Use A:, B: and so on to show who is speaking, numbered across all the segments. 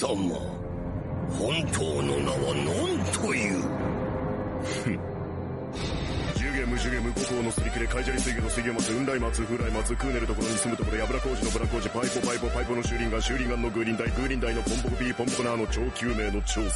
A: 様。本当の名は何という？
B: ジュゲムジュゲム孤高のすり切れカイジャリ水魚の水魚松雲来松風来松クーネルところに住むところ油工事のブラ工事パイポパイポパイポの修輪岩修輪岩のグーリンダイグーリンダイのポンポコピーポンポコナーの超救命の超助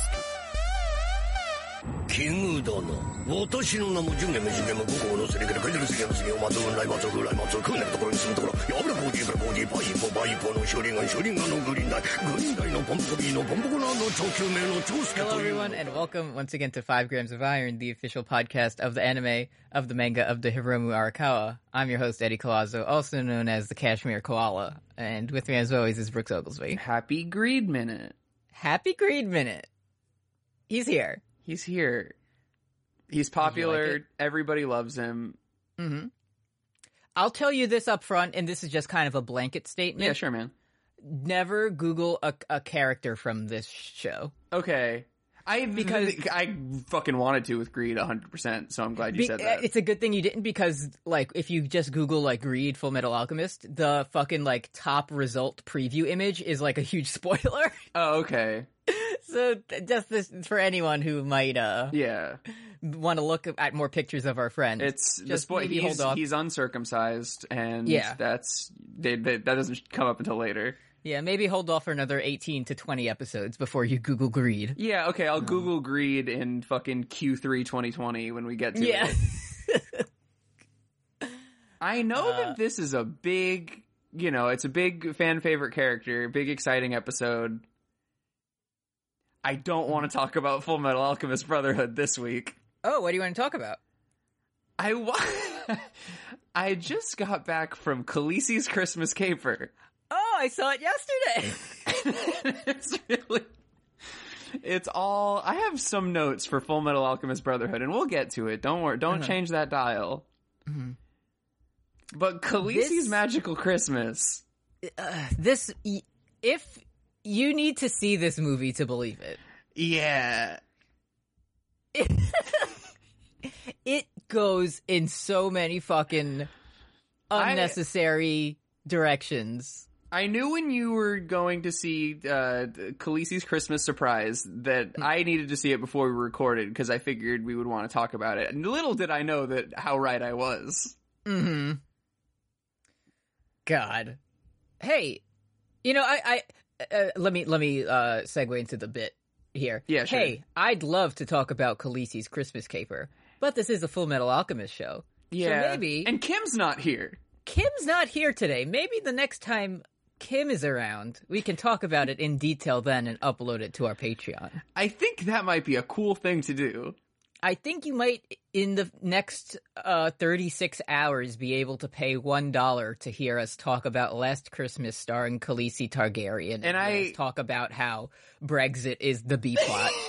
A: 奇遇だな私の名もジュゲムジュゲム五行のすり切れカイジャリ水魚の水魚松雲来松風来松クーネルところに住むところヤブラ工事ブラ工事パイポパイポの修輪岩修輪岩のグーリンダイグーリンダイのポンポコピーのポンポコナーの超救命の超助
C: Hello,
A: という
C: everyone, and welcome once again to Five Grams of Iron, the official podcast of the anime, of the manga, of the Hiromu Arakawa. I'm your host, Eddie Colazo, also known as the Kashmir Koala, and with me as always is Brooks Oglesby.
D: Happy Greed Minute.
C: Happy Greed Minute. He's here.
D: He's here. He's popular.
C: like?
D: Everybody loves him. Mm-hmm.
C: I'll tell you this up front, and this is just kind of a blanket statement.
D: Yeah, sure, man.
C: Never Google a, a character from this show.
D: Okay. I
C: Because-
D: I fucking wanted to with Greed 100%, so I'm glad you
C: Be-
D: said
C: uh,
D: that.
C: It's a good thing you didn't because, like, if you just Google like Greed Full Metal Alchemist, the fucking like top result preview image is like a huge spoiler.
D: oh, okay.
C: so just this for anyone who might uh
D: Yeah.
C: want to look at more pictures of our friend.
D: It's
C: just maybe
D: He's, he's uncircumcised, and
C: Yeah.
D: that's they, they, that doesn't come up until later.
C: Yeah, maybe hold off for another eighteen to twenty episodes before you Google Greed.
D: Yeah, okay. I'll hmm. Google Greed in fucking Q3 2020 when we get to
C: Yeah.
D: it. I know that uh, this is a big, you know, it's a big fan favorite character, big exciting episode. I don't want to hmm. talk about Full Metal Alchemist Brotherhood this week.
C: oh, what do you want to talk about?
D: I wa- I just got back from Khaleesi's Christmas Caper.
C: I saw it yesterday.
D: it's really it's all I have some notes for Full Metal Alchemist Brotherhood and we'll get to it. Don't worry. Don't uh-huh. change that dial. Mm-hmm. But Khaleesi's
C: This-
D: Magical Christmas.
C: Uh, this, if you need to see this movie to believe it,
D: Yeah.
C: it goes in so many fucking unnecessary directions.
D: I knew when you were going to see uh Khaleesi's Christmas surprise that I needed to see it before we recorded because I figured we would want to talk about it. And little did I know that how right I was. Hmm.
C: God. Hey, you know, I, I, uh, let me, let me, uh, segue into the bit here.
D: Yeah, sure.
C: Hey, I'd love to talk about Khaleesi's Christmas caper, but this is a Full Metal Alchemist show.
D: Yeah.
C: So maybe,
D: And Kim's not here.
C: Kim's not here today. Maybe the next time Kim is around, we can talk about it in detail then and upload it to our Patreon.
D: I think that might be a cool thing to do.
C: I think you might, in the next uh, 36 hours, be able to pay $1 to hear us talk about Last Christmas starring Khaleesi Targaryen. And,
D: And I-
C: talk about how Brexit is the B plot.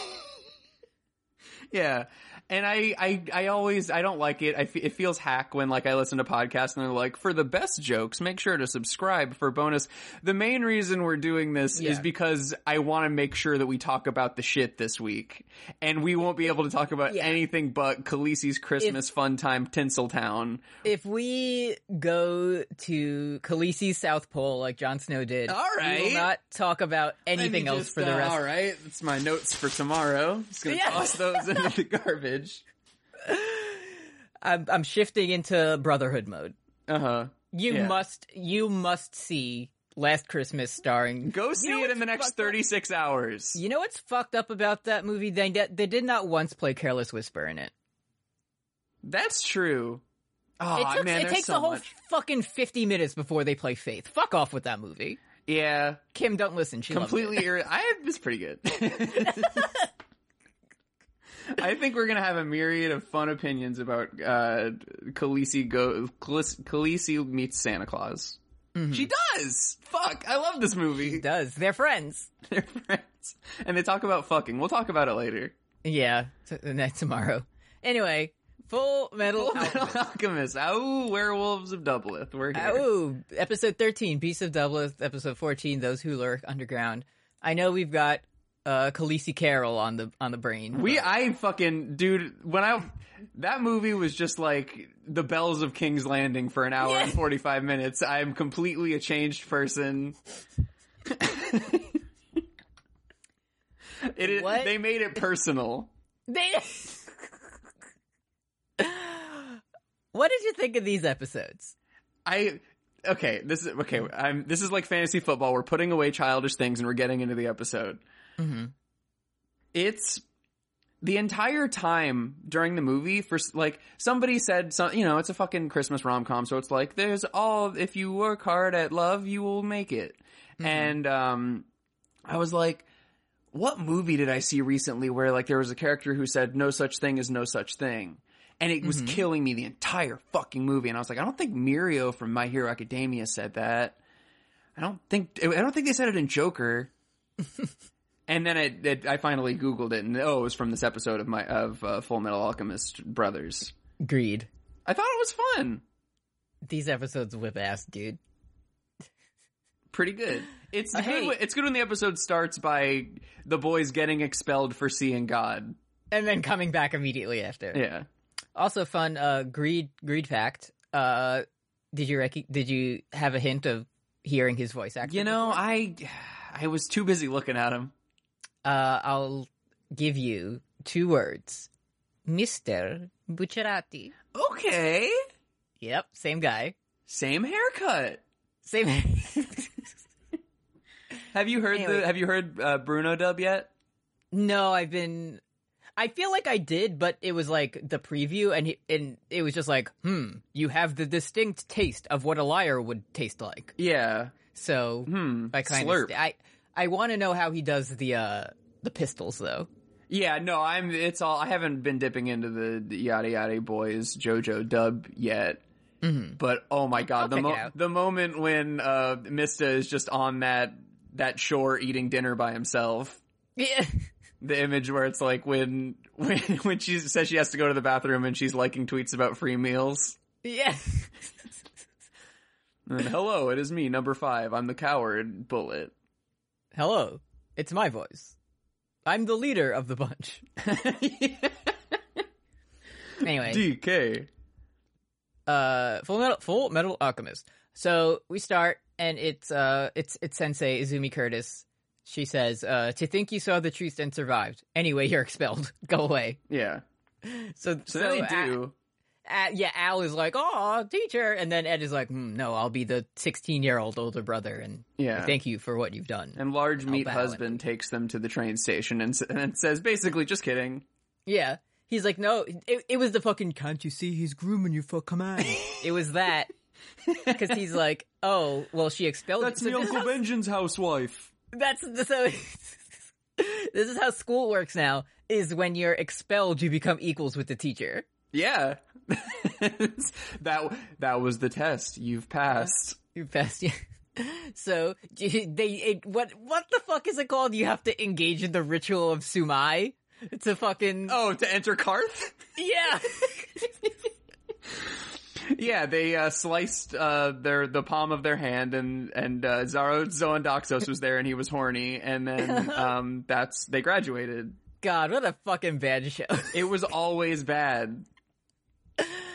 D: Yeah. And I, I, I always, I don't like it. I fe- it feels hack when like I listen to podcasts and they're like, for the best jokes, make sure to subscribe for bonus. The main reason we're doing this is because I want to make sure that we talk about the shit this week. And we won't be able to talk about
C: Yeah.
D: anything but Khaleesi's Christmas fun time Tinseltown.
C: if we go to Khaleesi's South Pole like Jon Snow did,
D: All right.
C: we will not talk about anything else
D: just,
C: for the
D: uh,
C: rest.
D: All right. That's my notes for tomorrow. Just gonna
C: Yeah.
D: toss those into the garbage.
C: I'm, I'm shifting into Brotherhood mode.
D: Uh huh.
C: You
D: Yeah.
C: must, you must see Last Christmas starring
D: Go see
C: know
D: it in the next
C: fucked up?
D: 36 hours.
C: You know what's fucked up about that movie? They they did not once play Careless Whisper in it.
D: That's true. Oh
C: It, took,
D: man,
C: it takes
D: so
C: a whole
D: much.
C: fucking fifty minutes before they play Faith. Fuck off with that movie.
D: Yeah,
C: Kim, don't listen. She
D: completely.
C: it.
D: irri- I it's pretty good. I think we're gonna have a myriad of fun opinions about uh, Khaleesi go Khaleesi meets Santa Claus. She does. Fuck, I love this movie.
C: It does. They're friends.
D: They're friends, and they talk about fucking. We'll talk about it later.
C: Yeah, t- the night tomorrow. Anyway, Full Metal.
D: Full Metal Alchemist. Oh, werewolves of Dublith. We're here.
C: Ooh, episode 13, Beasts of Dublith, episode 14, Those Who Lurk Underground. I know we've got uh Khaleesi Carroll on the on the brain.
D: We, I fucking, dude, when I, that movie was just like the bells of King's Landing for an hour
C: Yeah.
D: and 45 minutes. I'm completely a changed person. It is,
C: What?
D: they made it personal.
C: They. what did you think of these episodes?
D: I okay. This is okay. I'm. This is like fantasy football. We're putting away childish things and we're getting into the episode.
C: Mm-hmm.
D: It's the entire time during the movie for like somebody said some you know it's a fucking christmas rom-com so it's like there's all if you work hard at love you will make it. And um i was like what movie did i see recently where like there was a character who said no such thing is no such thing and it was killing me the entire fucking movie and i was like i don't think mirio from my hero academia said that. I don't think i don't think they said it in joker and then it, it, I finally Googled it, and oh, it was from this episode of my of uh, Full Metal Alchemist Brothers.
C: Greed.
D: I thought it was fun,
C: These episodes whip ass, dude.
D: pretty good. It's
C: Uh,
D: good.
C: hey.
D: when- It's good when the episode starts by the boys getting expelled for seeing God.
C: And then coming back immediately after.
D: Yeah,
C: Also fun. Uh, greed. Greed fact. Uh, did you rec- Did you have a hint of hearing his voice actor?
D: you know, I I was too busy looking at him.
C: Uh, I'll give you two words. Mister Bucciarati.
D: Okay,
C: Yep, same guy.
D: same haircut.
C: Same.
D: Have you heard
C: Anyway.
D: the Have you heard uh, Bruno dub yet?
C: no, I've been. I feel like I did, but it was like the preview, and he, and it was just like, hmm, you have the distinct taste of what a liar would taste like.
D: Yeah.
C: So
D: Hmm.
C: I kind of I I want to know how he does the uh the pistols though.
D: Yeah, no, I'm. It's all. I haven't been dipping into the, the yada yada boys JoJo dub yet. But oh my god, the
C: check it
D: mo- the moment when uh Mista is just on that that shore eating dinner by himself.
C: Yeah.
D: The image where it's like when when when she says she has to go to the bathroom and she's liking tweets about free meals.
C: Yeah.
D: And hello, it is me, number five. I'm the coward. Bullet.
C: Hello. It's my voice. I'm the leader of the bunch. Anyway,
D: DK.
C: uh Full Metal Full Metal Alchemist. So we start and it's uh it's it's Sensei Izumi Curtis. She says, uh, to think you saw the truth and survived. Anyway, you're expelled. Go away.
D: Yeah.
C: So,
D: So, then they do.
C: A- yeah, Al is like, "Oh, teacher," and then Ed is like, hmm, "No, I'll be the 16 year old older brother, and
D: Yeah.
C: thank you for what you've done."
D: And large meat husband takes them to the train station and, and says basically, just kidding.
C: yeah, he's like, "No, it, it was the fucking can't you see he's grooming you for command." it was that because he's like, "Oh, well, she expelled."
D: That's
C: so
D: the
C: this
D: Uncle Benjamin's housewife.
C: That's so. this is how school works now. Is when you're expelled, you become equals with the teacher.
D: Yeah. that that was the test. You've passed.
C: You passed. Yeah. So they it, what what the fuck is it called? You have to engage in the ritual of sumai to fucking
D: Oh, to enter Qarth?
C: yeah.
D: yeah, they uh, sliced uh, their the palm of their hand, and and uh, Xaro Xhoan Daxos was there, and he was horny, and then um, that's they graduated.
C: God, what a fucking bad show.
D: It was always bad.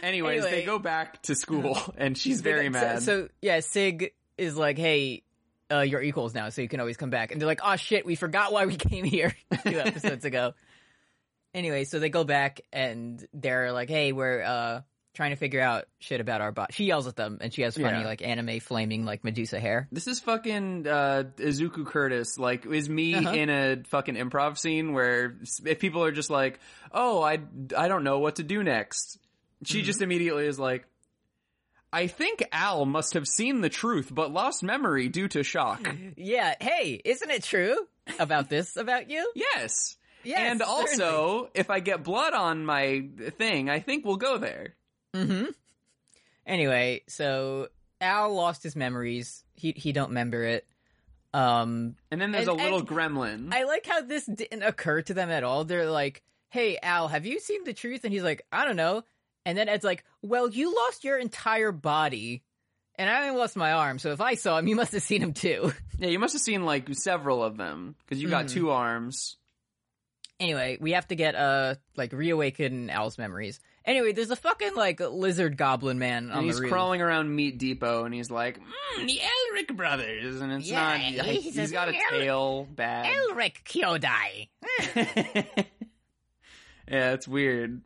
D: Anyways,
C: Anyway.
D: they go back to school, and she's very mad.
C: So, yeah, Sig is like, "Hey, uh, you're equals now, so you can always come back." And they're like, "Oh shit, we forgot why we came here two episodes ago." Anyway, so they go back and they're like, "Hey, we're uh trying to figure out shit about our bot." She yells at them, and she has funny
D: Yeah.
C: like anime flaming like Medusa hair.
D: This is fucking uh, Izuku Curtis. Like, is me
C: Uh-huh.
D: in a fucking improv scene where if people are just like, "Oh, I I don't know what to do next," she
C: Mm-hmm.
D: just immediately is like, "I think Al must have seen the truth but lost memory due to shock."
C: Yeah. Hey, isn't it true about this about you?
D: yes.
C: Yes,
D: and also, if I get blood on my thing, I think we'll go there.
C: Mm-hmm. Anyway, so Al lost his memories. He he don't remember it. Um,
D: And then there's
C: And-
D: a little gremlin.
C: I like how this didn't occur to them at all. They're like, "Hey, Al, have you seen the truth?" And he's like, "I don't know." And then Ed's like, "Well, you lost your entire body, and I only lost my arm. So if I saw him, you must have seen him too."
D: yeah, you must have seen like several of them because you got
C: Mhm.
D: two arms.
C: anyway, we have to get uh like reawaken Al's memories. Anyway, there's a fucking like lizard goblin man on
D: And he's
C: the roof.
D: crawling around Meat Depot, and he's like, mm, "The Elric brothers," and it's
C: Yeah,
D: not.
C: he
D: he's
C: says,
D: got a
C: "El-
D: tail, bad.
C: Elric Kyodai.
D: yeah, it's weird.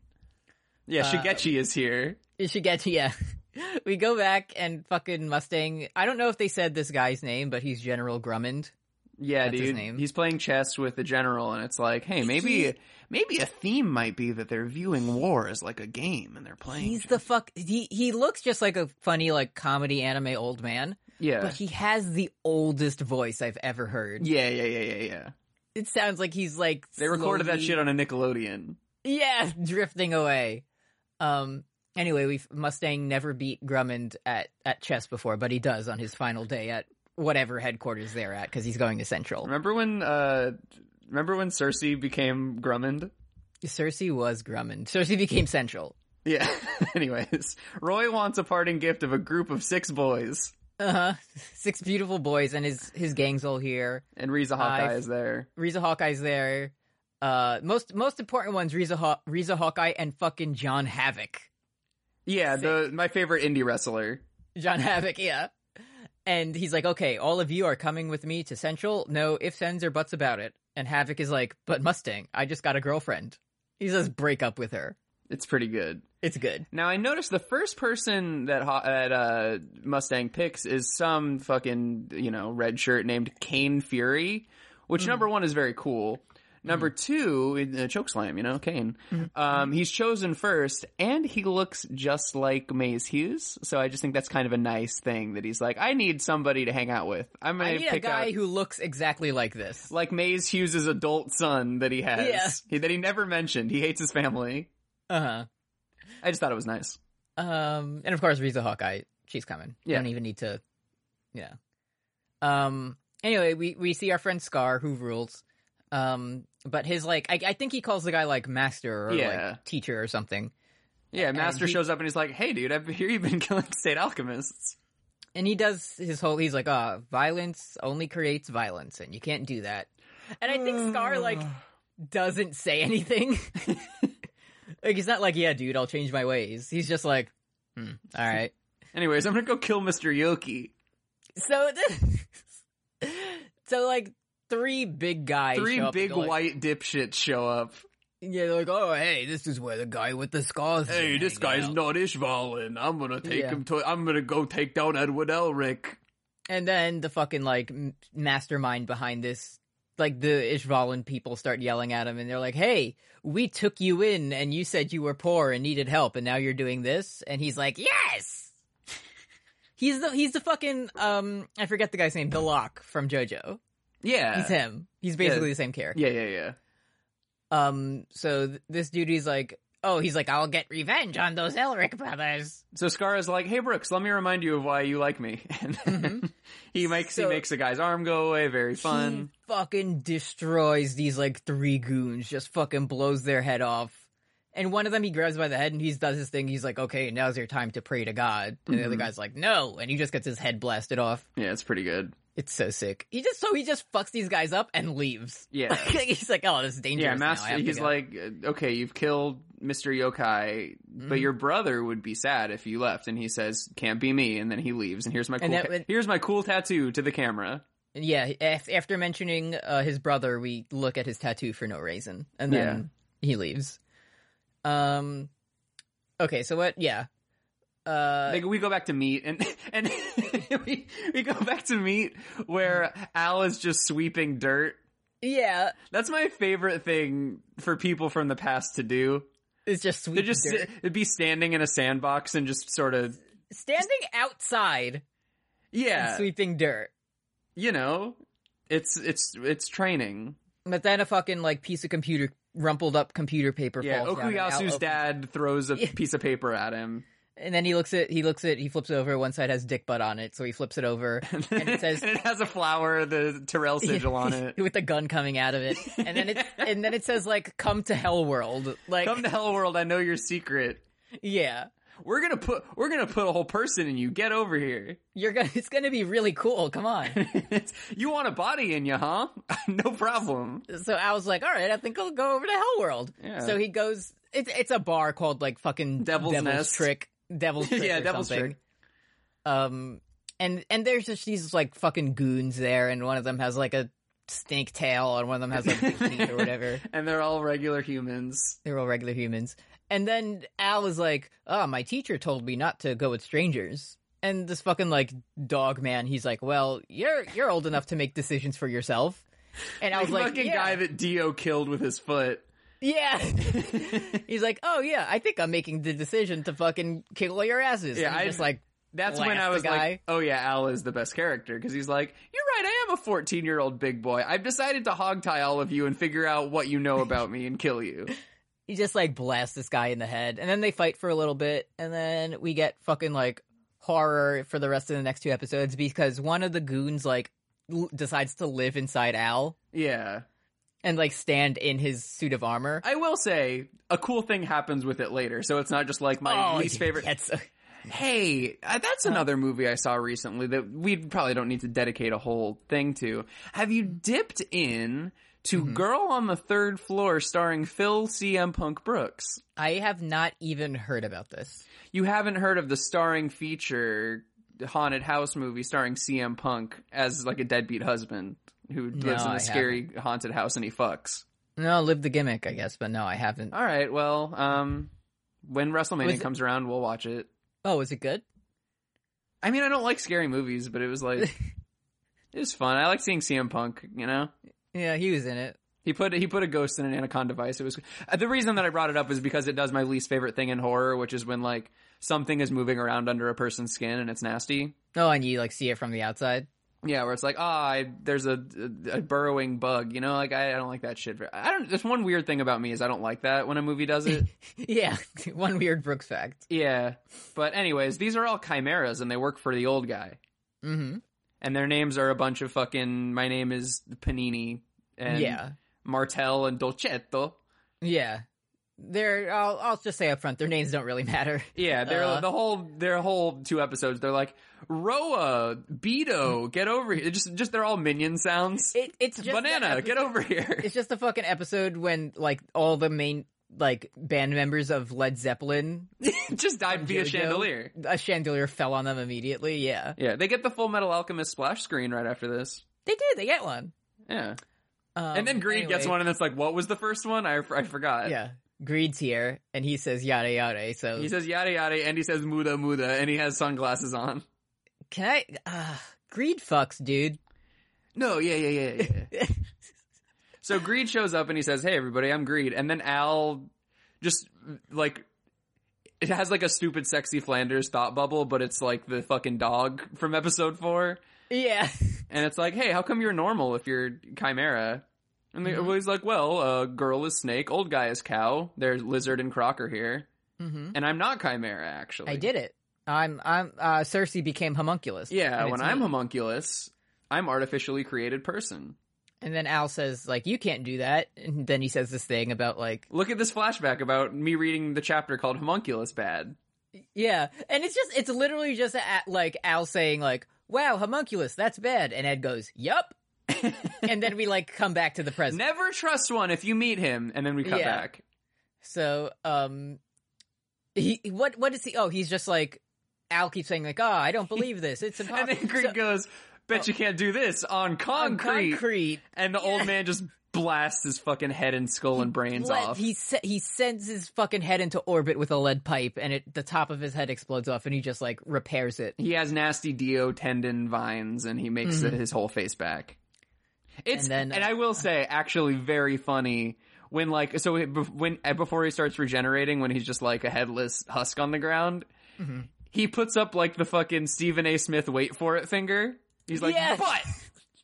D: Yeah,
C: Uh,
D: Shigechi is here.
C: You should get to yeah. We go back and fucking Mustang. I don't know if they said this guy's name, but he's General Grumman.
D: Yeah,
C: That's his
D: dude.
C: name.
D: He's playing chess with the general, and it's like, hey, maybe maybe a theme might be that they're viewing war as like a game, and they're playing.
C: He's
D: chess.
C: the fuck. He he looks just like a funny like comedy anime old man,
D: yeah,
C: but he has the oldest voice I've ever heard.
D: yeah, yeah, yeah, yeah, yeah.
C: It sounds like he's like
D: They recorded that shit on a Nickelodeon.
C: Yeah, drifting away. Um. Anyway, we Mustang never beat Grumman at at chess before, but he does on his final day at whatever headquarters they're at because he's going to Central.
D: Remember when? uh Remember when Cersei became Grumman?
C: Cersei was Grumman. Cersei became Central.
D: Yeah. Anyways, Roy wants a parting gift of a group of six boys,
C: Uh huh. Six beautiful boys, and his his gang's all here.
D: and Riza Hawkeye
C: I-
D: is there.
C: Riza Hawkeye's there. Uh, most most important ones: Riza Haw- Riza Hawkeye and fucking John Havoc.
D: Yeah, the my favorite indie wrestler.
C: John Havoc, yeah. And he's like, okay, all of you are coming with me to Central. No ifs, ands, or buts about it. And Havoc is like, but Mustang, I just got a girlfriend. He says, break up with her.
D: It's pretty good.
C: It's good.
D: Now I noticed the first person that that uh, Mustang picks is some fucking you know red shirt named Kane Fury, which number one is very cool. Number two, in the chokeslam, you know, Kane. Um, he's chosen first, and he looks just like Maes Hughes. So I just think that's kind of a nice thing that he's like, I need somebody to hang out with. I'm gonna
C: I need a guy
D: out
C: who looks exactly like this.
D: like Maes Hughes' adult son that he has,
C: Yeah.
D: he, that he never mentioned. He hates his family.
C: Uh huh.
D: I just thought it was nice.
C: Um, and of course, Riza Hawkeye, she's coming. You
D: Yeah.
C: don't even need to, Yeah. Um, anyway, we, we see our friend Scar, who rules. Um, but his, like, I, I think he calls the guy, like, master or,
D: Yeah.
C: like, teacher or something.
D: Yeah, Master
C: he-
D: shows up and he's like, "Hey, dude, I hear you've been killing state alchemists."
C: And he does his whole, he's like, ah, violence only creates violence, and you can't do that. And I think Scar, like, doesn't say anything. like, he's not like, yeah, dude, I'll change my ways. He's just like, hmm, alright.
D: Anyways, I'm gonna go kill Mr. Yoki.
C: So, so like three big guys,
D: Three
C: show up
D: big
C: go like-
D: white dipshits show up.
C: Yeah, they're like, oh, hey, this is where the guy with the scars.
D: Hey, this guy's
C: out."
D: not Ishvalan. I'm gonna take
C: Yeah.
D: him to. I'm gonna go take down Edward Elric.
C: And then the fucking like mastermind behind this, like the Ishvalan people start yelling at him, and they're like, "Hey, we took you in, and you said you were poor and needed help, and now you're doing this." And he's like, "Yes." He's the he's the fucking um I forget the guy's name, the Lock from JoJo.
D: Yeah,
C: He's him. He's basically the same character.
D: yeah, yeah, yeah.
C: Um, so th- this dude is like, oh, he's like, I'll get revenge on those Elric brothers.
D: So Scar is like, "Hey, Brooks, let me remind you of why you like me." And then he makes
C: So-
D: he makes the guy's arm go away. Very fun.
C: He fucking destroys these like three goons, just fucking blows their head off. And one of them he grabs by the head and he does his thing. He's like, okay, now's your time to pray to God. And the other guy's like, no. And he just gets his head blasted off.
D: Yeah, it's pretty good.
C: It's so sick. He just, so he just fucks these guys up and leaves.
D: Yeah.
C: he's like, oh, this is dangerous.
D: Yeah, Master. He's like, uh, okay, you've killed Mr. Yokai, but
C: Mm-hmm.
D: your brother would be sad if you left. And he says, "Can't be me." And then he leaves. And here's my cool.
C: And that
D: ta- here's my cool tattoo to the camera.
C: Yeah, after mentioning uh, his brother, we look at his tattoo for no reason, and then he leaves. Um, okay, so what? Yeah, uh,
D: Like we go back to meet and and we we go back to meet where Al is just sweeping dirt.
C: yeah,
D: That's my favorite thing for people from the past to do.
C: it's just.
D: They just
C: dirt.
D: it'd be standing in a sandbox and just sort of
C: standing outside,
D: yeah,
C: sweeping dirt.
D: you know, it's it's it's training.
C: But then a fucking like piece of computer, rumpled up computer paper
D: Yeah,
C: falls down. and Al
D: Okuyasu's dad throws a piece of paper at him.
C: And then he looks at he looks at he flips it over. One side has dick butt on it, so he flips it over, and it says
D: and it has a flower, the Terrell sigil on it.
C: with the gun coming out of it, and then it and then it says like "Come to Hell World." Like,
D: Come to Hell World, I know your secret.
C: yeah,
D: We're gonna put we're gonna put a whole person in you. Get over here.
C: you're gonna it's gonna be really cool. Come on.
D: you want a body in you, huh? no problem.
C: so I was like, all right, I think I'll go over to Hell World.
D: Yeah.
C: So he goes it's it's a bar called like fucking
D: Devil's Nest.
C: Trick, Devil's Trick,
D: Yeah, Devil's
C: something.
D: Trick.
C: Um, and and there's just these like fucking goons there, and one of them has like a snake tail, and one of them has like teeth or whatever.
D: and they're all regular humans.
C: They're all regular humans. And then Al is like, "Oh, my teacher told me not to go with strangers." And this fucking like dog man, he's like, "Well, you're you're old enough to make decisions for yourself." And I was
D: the
C: like,
D: fucking
C: yeah.
D: guy that Dio killed with his foot.
C: Yeah. He's like, oh yeah, I think I'm making the decision to fucking kick all your asses.
D: Yeah,
C: And he's
D: I-
C: just like,
D: That's when I was
C: guy.
D: like, oh yeah, Al is the best character because he's like, you're right, I am a 14 year old big boy. I've decided to hog tie all of you and figure out what you know about me and kill you.
C: he just like blasts this guy in the head, and then they fight for a little bit, and then we get fucking like horror for the rest of the next two episodes because one of the goons like l- decides to live inside Al
D: Yeah.
C: And like stand in his suit of armor.
D: I will say, a cool thing happens with it later, so it's not just like my
C: Oh,
D: least favorite.
C: That's
D: Hey, uh, that's another movie I saw recently that we probably don't need to dedicate a whole thing to. Have you dipped in to Girl on the Third Floor starring Phil CM Punk Brooks?
C: I have not even heard about this.
D: You haven't heard of the starring feature haunted house movie starring CM Punk as like a deadbeat husband who lives in
C: I
D: a scary haunted house and he fucks.
C: No, live the gimmick, I guess, but no, I haven't.
D: All right, well, um, when WrestleMania
C: it-
D: comes around, we'll watch it.
C: Oh, is it good?
D: I mean, I don't like scary movies, but it was like it was fun. I like seeing CM Punk. You know,
C: Yeah, he was in it.
D: he put he put a ghost in an anaconda device. It was uh, the reason that I brought it up is because it does my least favorite thing in horror, which is when like something is moving around under a person's skin and it's nasty.
C: Oh, and you like see it from the outside.
D: Yeah, where it's like, ah, I there's a, a, a burrowing bug. You know, like I, I don't like that shit. I don't. There's one weird thing about me is I don't like that when a movie does it.
C: Yeah, one weird Brooks fact.
D: yeah, but anyways, these are all chimeras and they work for the old guy.
C: Mm-hmm.
D: and their names are a bunch of fucking. My name is Panini and
C: Yeah,
D: Martel and Dolcetto.
C: yeah. They're. I'll, I'll just say up front, their names don't really matter.
D: Yeah, they're
C: Uh.
D: the whole their whole two episodes. They're like Roa, Beto, get over here. Just just they're all minion sounds.
C: It, it's
D: Banana,
C: that epi-
D: get over here.
C: It's just a fucking episode when like all the main like band members of Led Zeppelin,
D: just died via
C: JoJo,
D: chandelier.
C: A chandelier fell on them immediately. Yeah,
D: Yeah, they get the Full Metal Alchemist splash screen right after this.
C: they did. They get one.
D: Yeah,
C: Um,
D: and then Greed gets one, and it's like, what was the first one? I I forgot.
C: Yeah, Greed's here, and he says yada yada. So
D: He says yada yada, and he says muda muda, and he has sunglasses on.
C: can I? Uh, Greed fucks, dude.
D: No, yeah, yeah, yeah, yeah. so Greed shows up and he says, "Hey, everybody, I'm Greed," and then Al just like it has like a stupid, sexy Flanders thought bubble, but it's like the fucking dog from episode four,
C: yeah.
D: and it's like, "Hey, how come you're normal if you're Chimera?" And they, well, he's like, "Well, uh, girl is snake, old guy is cow. There's lizard and Crocker here,
C: hmm
D: and I'm not Chimera actually.
C: I did it. I'm. I'm. Uh, Cersei became homunculus.
D: Yeah, when I'm
C: me.
D: homunculus, I'm artificially created person."
C: And then Al says, like, you can't do that. And then he says this thing about, like,
D: Look at this flashback about me reading the chapter called Homunculus Bad.
C: yeah. And it's just, it's literally just, a, like, Al saying, like, wow, homunculus, that's bad. And Ed goes, yup. and then we, like, come back to the present.
D: Never trust one if you meet him, and then we cut
C: Yeah.
D: back.
C: So, um, he, what, what is he? Oh, he's just like, Al keeps saying, like, oh, I don't believe this. It's
D: And
C: impossible.
D: then Greed goes, Bet you can't do this on
C: On
D: concrete.
C: concrete.
D: And the old man just blasts his fucking head and skull and brains off.
C: He se- he sends his fucking head into orbit with a lead pipe, and it the top of his head explodes off, and he just like repairs it.
D: He has nasty Dio tendon vines, and he makes his whole face back. It's.
C: And
D: and,
C: then, uh,
D: I will say, actually, very funny when like so when uh, before he starts regenerating, when he's just like a headless husk on the ground,
C: Mm-hmm.
D: he puts up like the fucking Stephen A. Smith wait for it finger. He's like,
C: Yes.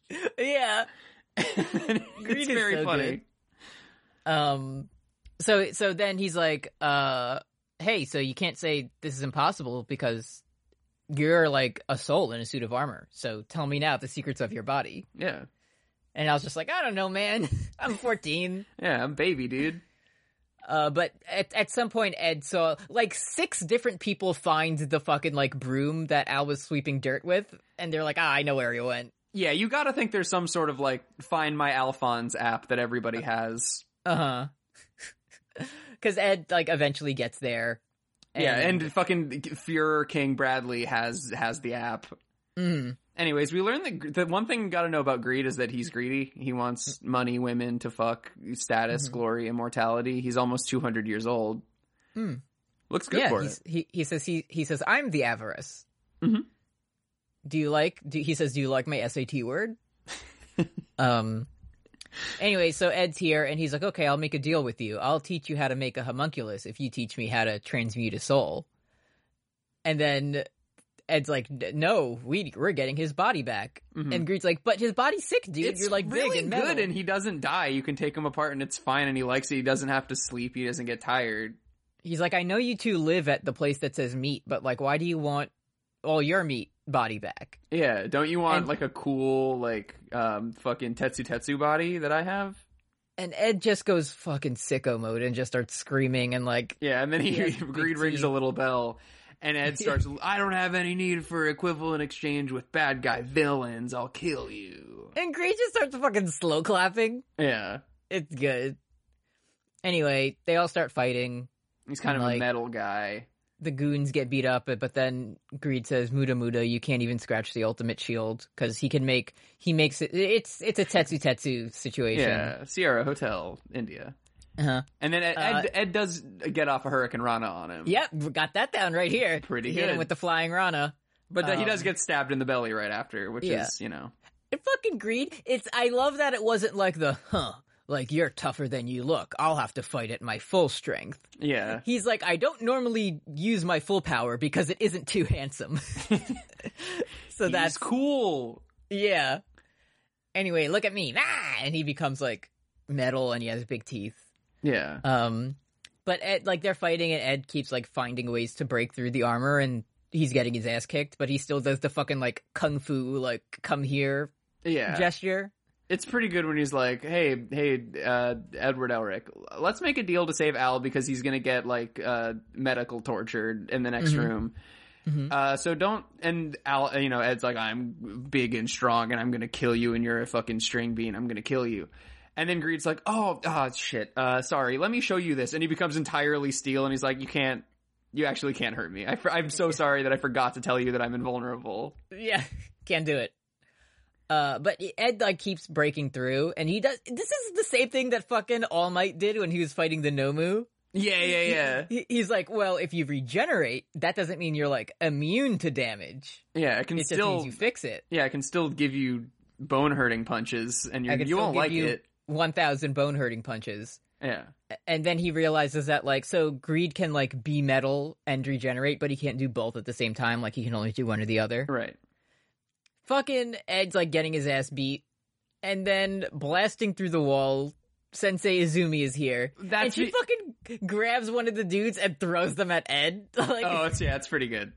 D: but
C: Yeah.
D: it's
C: is
D: very
C: so
D: funny.
C: good. Um. So so then he's like, uh, hey, so you can't say this is impossible because you're like a soul in a suit of armor. So tell me now the secrets of your body.
D: Yeah,
C: And I was just like, I don't know, man. I'm 14.
D: yeah, I'm baby, dude.
C: Uh, but at, at some point, Ed saw like six different people find the fucking like broom that Al was sweeping dirt with, and they're like, ah, I know where he went.
D: Yeah, you got to think there's some sort of like Find My Alphonse app that everybody has.
C: Uh huh. because Ed like eventually gets there.
D: yeah, and fucking Führer King Bradley has has the app.
C: Mhm.
D: Anyways, we learned that the one thing you got to know about greed is that he's greedy. He wants money, women to fuck, status,
C: Mhm.
D: glory, immortality. He's almost 200 years old.
C: Mm.
D: Looks good
C: yeah,
D: for it.
C: he he says he he says I'm the avarice.
D: Mhm.
C: Do you like? Do, he says, "Do you like my SAT word?" um. Anyway, so Ed's here, and he's like, "Okay, I'll make a deal with you. I'll teach you how to make a homunculus if you teach me how to transmute a soul." And then Ed's like, "No, we we're getting his body back."
D: Mhm.
C: And Greed's like, "But his body's sick, dude.
D: It's
C: You're like
D: really
C: big and metal."
D: good, and he doesn't die. You can take him apart, and it's fine. And he likes it. He doesn't have to sleep. He doesn't get tired.
C: He's like, I know you two live at the place that says meat, but like, why do you want all your meat body back?
D: Yeah, don't you want
C: And-
D: like a cool like um fucking Tetsu Tetsu body that I have?
C: And Ed just goes fucking sicko mode and just starts screaming and like,
D: Yeah, and then he,
C: He
D: Greed rings a little bell, and Ed starts. I don't have any need for equivalent exchange with bad guy villains. I'll kill you.
C: and Greed just starts fucking slow clapping.
D: Yeah,
C: It's good. Anyway, they all start fighting.
D: he's kind of
C: Like-
D: a metal guy.
C: The goons get beat up, but then Greed says, "Muda Muda, you can't even scratch the ultimate shield because he can make he makes it. It's it's a Tetsu Tetsu situation.
D: Yeah, Sierra Hotel, India.
C: Uh-huh.
D: And then Ed,
C: Uh,
D: Ed, Ed does get off a Hurricane Rana on him.
C: Yep, got that down right here.
D: Pretty
C: Hit him
D: good.
C: with the flying Rana.
D: but he does
C: um,
D: get stabbed in the belly right after, which
C: Yeah.
D: is you know.
C: It fucking Greed. It's I love that it wasn't like the huh, like you're tougher than you look. I'll have to fight at my full strength.
D: Yeah,
C: He's like, I don't normally use my full power because it isn't too handsome. so that's
D: cool.
C: yeah. Anyway, look at me, ah! and he becomes like metal, and he has big teeth.
D: Yeah,
C: Um, but Ed, like they're fighting, and Ed keeps like finding ways to break through the armor, and he's getting his ass kicked, but he still does the fucking like kung fu like come here
D: yeah.
C: gesture.
D: it's pretty good when he's like, "Hey, hey, uh, Edward Elric, let's make a deal to save Al because he's gonna get like uh, medical tortured in the next
C: Mhm.
D: room.
C: Mhm.
D: Uh, so don't." And Al, you know, Ed's like, "I'm big and strong, and I'm gonna kill you, and you're a fucking string bean. I'm gonna kill you." And then Greed's like, "Oh, ah, shit. Uh, sorry. Let me show you this." And he becomes entirely steel, and he's like, "You can't." You actually can't hurt me. I, am so sorry that I forgot to tell you that I'm invulnerable.
C: Yeah, can't do it. Uh, but Ed like keeps breaking through, and he does. This is the same thing that fucking All Might did when he was fighting the Nomu.
D: Yeah, yeah, yeah.
C: He- He's like, well, if you regenerate, that doesn't mean you're like immune to damage.
D: Yeah, I can
C: It just
D: still
C: means you fix it.
D: Yeah, I can still give you bone hurting punches, and you you won't like
C: you
D: it.
C: One thousand bone hurting punches.
D: Yeah,
C: And then he realizes that like, so Greed can like be metal and regenerate, but he can't do both at the same time. Like he can only do one or the other.
D: right.
C: fucking Ed's like getting his ass beat, and then blasting through the wall. Sensei Izumi is here, and
D: That's
C: she
D: the-
C: fucking grabs one of the dudes and throws them at Ed. like,
D: Oh, it's yeah, it's pretty good.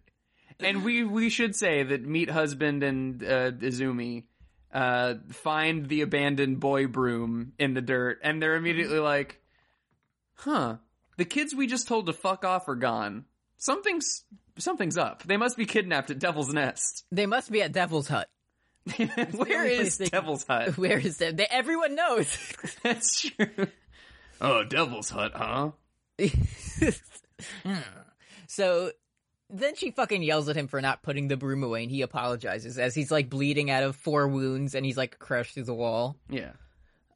D: And we we should say that Meat Husband and uh, Izumi uh, find the abandoned boy broom in the dirt, and they're immediately like, "Huh, the kids we just told to fuck off are gone. Something's something's up. They must be kidnapped at Devil's Nest.
C: they must be at Devil's Hut.
D: where is
C: only they
D: Devil's Hut?
C: Where is that? They, everyone knows.
D: That's true. Oh, Devil's Hut, huh?
C: Hmm. so then she fucking yells at him for not putting the broom away, and he apologizes as he's like bleeding out of four wounds, and he's like crushed through the wall.
D: Yeah.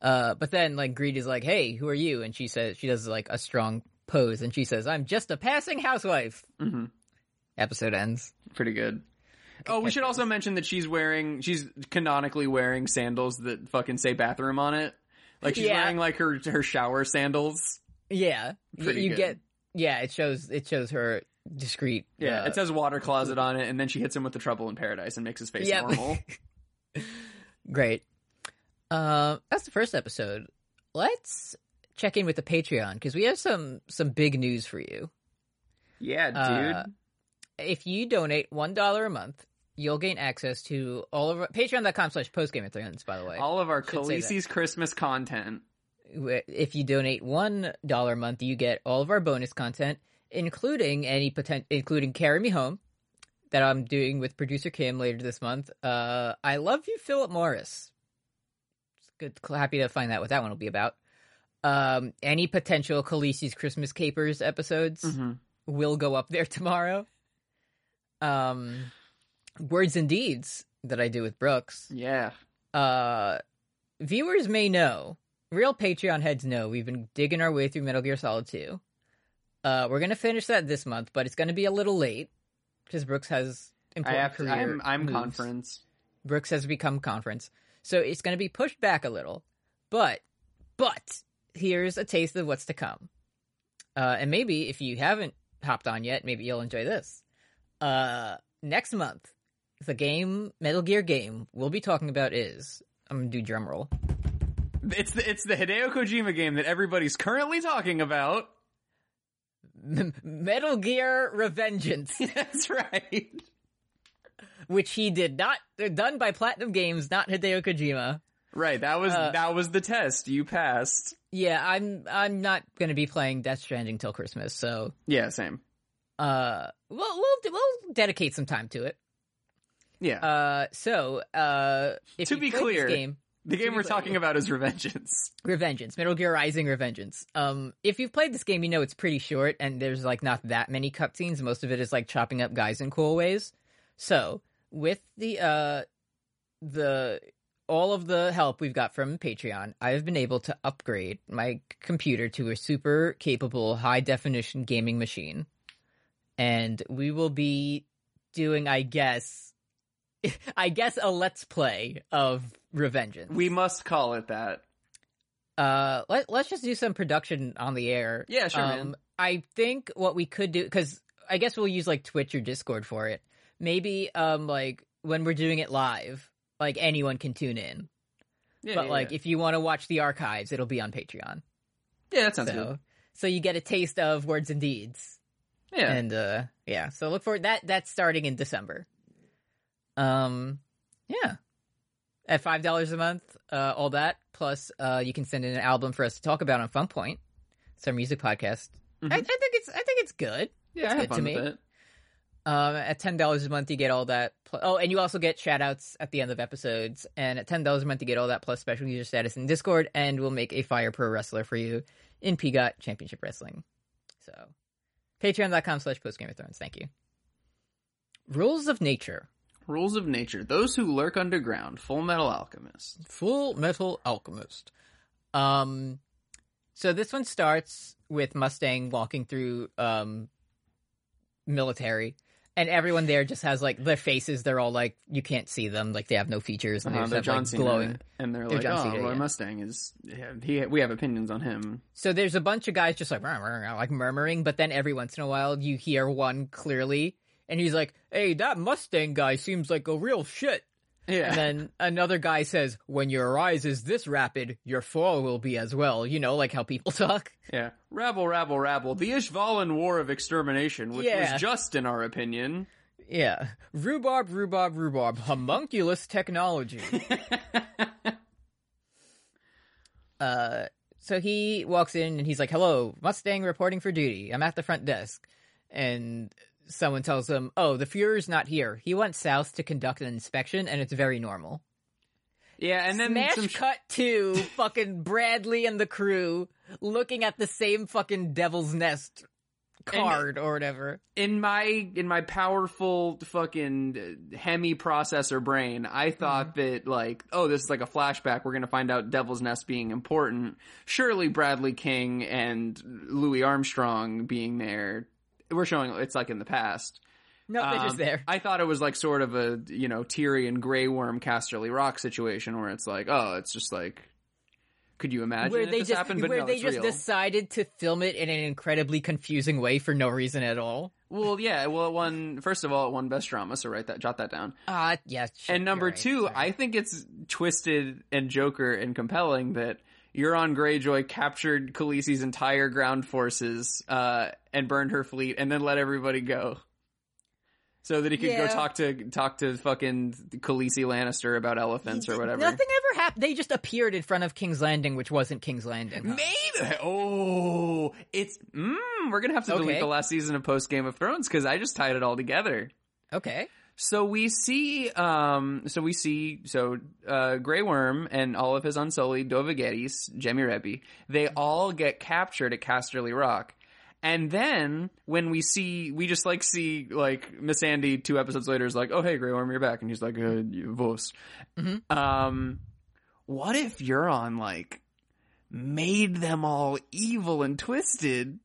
C: Uh, but then like Greed is like, "Hey, who are you?" And she says she does like a strong pose, and she says, "I'm just a passing housewife."
D: hmm
C: Episode ends.
D: Pretty good. Oh, we should also mention that she's wearing, she's canonically wearing sandals that fucking say bathroom on it. Like she's
C: Yeah.
D: wearing like her her shower sandals.
C: Yeah, Y-
D: Pretty
C: you
D: good.
C: get. Yeah, it shows it shows her discreet.
D: Yeah,
C: uh,
D: it says water closet on it, and then she hits him with the trouble in paradise and makes his face
C: Yep.
D: normal.
C: great. Uh, that's the first episode. Let's check in with the Patreon because we have some some big news for you.
D: yeah, dude.
C: Uh, If you donate one dollar a month, you'll gain access to all of our patreon.com slash postgame of thrones by the way
D: All of our
C: should say that.
D: Khaleesi's Christmas content.
C: If you donate one dollar a month you get all of our bonus content including any potent including carry me home that i'm doing with producer kim later this month uh i love you philip morris it's good happy to find out what that one will be about Um, any potential Khaleesi's Christmas Capers episodes
D: Mhm.
C: will go up there tomorrow. Um, words and deeds that I do with Brooks.
D: Yeah.
C: Uh, viewers may know, real Patreon heads know, we've been digging our way through Metal Gear Solid 2. Uh, we're gonna finish that this month, but it's gonna be a little late because Brooks has
D: I have
C: career
D: I'm I'm
C: moves.
D: conference.
C: Brooks has become conference. So it's going to be pushed back a little. But, but, here's a taste of what's to come. Uh, and maybe if you haven't hopped on yet, maybe you'll enjoy this. Uh, next month, the game, Metal Gear game, we'll be talking about is, I'm going to do drum roll.
D: It's the it's the Hideo Kojima game that everybody's currently talking about.
C: M- Metal Gear Revengeance,
D: That's right.
C: which he did not, they're done by Platinum Games, not Hideo Kojima.
D: Right. That was
C: Uh,
D: that was the test. You passed.
C: Yeah, I'm, I'm not going to be playing Death Stranding till Christmas, so
D: Yeah. Same.
C: uh we'll we'll we'll dedicate some time to it.
D: Yeah.
C: Uh so uh if
D: To be clear,
C: game
D: the game we're talking about is Revengeance.
C: Revengeance, Metal Gear Rising Revengeance. Um if you've played this game you know it's pretty short and there's like not that many cutscenes, most of it is like chopping up guys in cool ways. So, with the uh the all of the help we've got from Patreon, I've been able to upgrade my computer to a super capable high definition gaming machine. And we will be doing, I guess, I guess a let's play of Revengeance.
D: We must call it that.
C: Uh, let, let's just do some production on the air.
D: Yeah, sure,
C: Um,
D: man.
C: I think what we could do, because I guess we'll use like Twitch or Discord for it. Maybe, um, like when we're doing it live, like anyone can tune in.
D: Yeah.
C: but
D: yeah,
C: like
D: yeah.
C: if you want to watch the archives, it'll be on Patreon.
D: yeah, that sounds
C: So,
D: good.
C: so you get a taste of words and deeds.
D: Yeah.
C: And uh yeah, so look for that that's starting in December. Um yeah. At five dollars a month, uh all that, plus uh you can send in an album for us to talk about on Fun Point. It's our music podcast. I, I think it's I think it's good.
D: yeah, I
C: it's good to me. Um at ten dollars a month you get all that pl- oh and you also get shout outs at the end of episodes. And at ten dollars a month you get all that plus special user status in Discord and we'll make a fire pro wrestler for you in PGOT Championship Wrestling. So Patreon.com slash post Game of Thrones. Thank you. Rules of Nature.
D: Rules of nature. Those who lurk underground. Full Metal Alchemist.
C: Full Metal Alchemist. Um, so this one starts with Mustang walking through um military, and everyone there just has like their faces. They're all like you can't see them, like they have no features. And
D: Uh,
C: they
D: they're
C: just
D: John
C: like,
D: Cena,
C: glowing.
D: and they're,
C: They're
D: like,
C: John
D: "Oh,
C: Cena,
D: Roy
C: yeah.
D: Mustang is yeah, he. We have opinions on him."
C: So there's a bunch of guys just like like murmuring, but then every once in a while you hear one clearly, and he's like, "Hey, that Mustang guy seems like a real shit."
D: Yeah,
C: And then another guy says, "When your rise is this rapid, your fall will be as well." You know, like how people talk.
D: yeah. Rabble, rabble, rabble. The Ishvalan War of Extermination, which
C: Yeah.
D: was just in our opinion.
C: Yeah, rhubarb, rhubarb, rhubarb, homunculus technology. uh, so he walks in and he's like, "Hello, Mustang reporting for duty. I'm at the front desk." And someone tells him, "Oh, the Fuhrer's not here. He went south to conduct an inspection, and it's very normal."
D: Yeah, and then
C: Smash
D: some
C: cut to fucking Bradley and the crew looking at the same fucking Devil's Nest card or whatever.
D: in my in my powerful fucking uh, hemi processor brain, I thought that like, oh, this is like a flashback. We're gonna find out Devil's Nest being important. Surely Bradley King and Louis Armstrong being there. We're showing it's like in the past.
C: No, they're just
D: Um,
C: there.
D: I thought it was like sort of a you know Tyrion Grey Worm Casterly Rock situation where it's like, oh, it's just like, could you imagine
C: where they
D: this
C: just
D: happened? But
C: where
D: no,
C: they just
D: real.
C: decided to film it in an incredibly confusing way for no reason at all.
D: Well, yeah. Well, it won. First of all, it won best drama. So write that, jot that down.
C: Ah, yeah. shit,
D: and number
C: right,
D: two,
C: sorry.
D: I think it's twisted and Joker and compelling that Euron Greyjoy captured Khaleesi's entire ground forces uh, and burned her fleet, and then let everybody go, so that he could
C: Yeah.
D: go talk to talk to fucking Khaleesi Lannister about elephants or whatever.
C: Nothing ever happened. They just appeared in front of King's Landing, which wasn't King's Landing. huh?
D: Maybe. Oh, it's. Mm, we're gonna have to delete the last season of post Game of Thrones because I just tied it all together.
C: Okay.
D: So we see, um, so we see, so, uh, Grey Worm and all of his unsullied Dovagetis, Jemirebi, they all get captured at Casterly Rock. And then when we see, we just like see like Missandei two episodes later is like, oh hey Grey Worm, you're back, and he's like, uh, Vos. Um, what if Euron like made them all evil and twisted,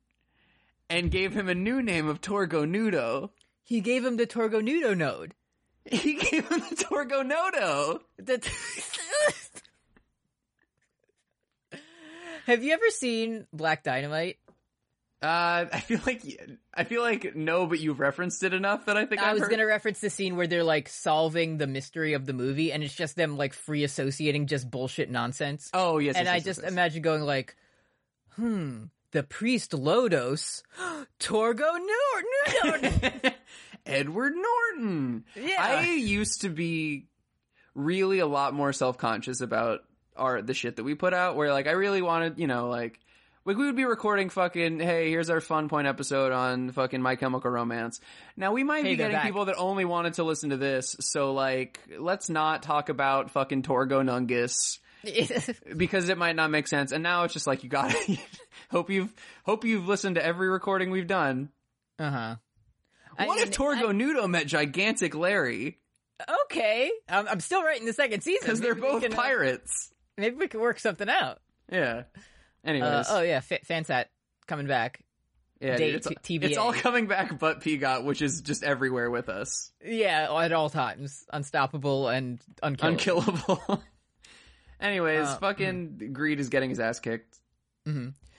D: and gave him a new name of Torgo Nudo?
C: He gave him the Torgo Nudo node.
D: He gave him the Torgo Nodo.
C: The- Have you ever seen Black Dynamite?
D: Uh, I feel like I feel like no, but you've referenced it enough that I think
C: I
D: I've
C: was
D: heard-
C: gonna reference the scene where they're like solving the mystery of the movie, and it's just them like free associating just bullshit nonsense.
D: Oh yes,
C: and
D: yes,
C: I
D: yes,
C: just
D: yes.
C: imagine going like, hmm, the priest Lodos, Torgo Nord,
D: Edward Norton.
C: Yeah.
D: I used to be really a lot more self conscious about our the shit that we put out. Where like I really wanted, you know, like like we would be recording fucking hey here's our fun point episode on fucking My Chemical Romance. Now we might
C: Hey,
D: be getting
C: back.
D: people that only wanted to listen to this. So like let's not talk about fucking Torgo Nungus. because it might not make sense. And now it's just like you got hope you've hope you've listened to every recording we've done.
C: uh huh.
D: What if Torgo Nudo met Gigantic Larry?
C: Okay, I'm, I'm still writing the second season
D: Because they're both
C: can, uh,
D: pirates.
C: maybe we can work something out.
D: Yeah. Anyways,
C: Uh, oh yeah, F- Fansat coming back.
D: yeah, dude, it's,
C: t-
D: it's all coming back, but Peagot, which is just everywhere with us,
C: Yeah, at all times, unstoppable and unkillable.
D: unkillable. Anyways,
C: Uh,
D: fucking Greed is getting his ass kicked.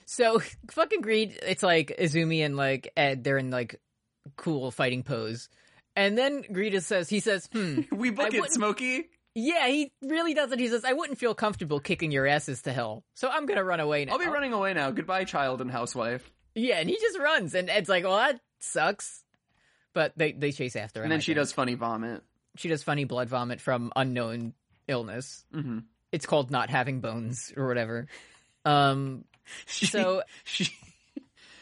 C: So fucking Greed, it's like Izumi and like Ed, they're in like cool fighting pose. And then Greed says, he says, hmm,
D: We book
C: I
D: it, Smokey.
C: yeah, he really does it. He says, I wouldn't feel comfortable kicking your asses to hell. So I'm gonna run away now.
D: I'll be running away now. Goodbye, child and housewife.
C: Yeah, and he just runs. And Ed's like, well, that sucks. But they, they chase after him.
D: And then
C: I
D: she
C: think.
D: does funny vomit.
C: she does funny blood vomit from unknown illness.
D: hmm
C: It's called not having bones or whatever. Um, so
D: She...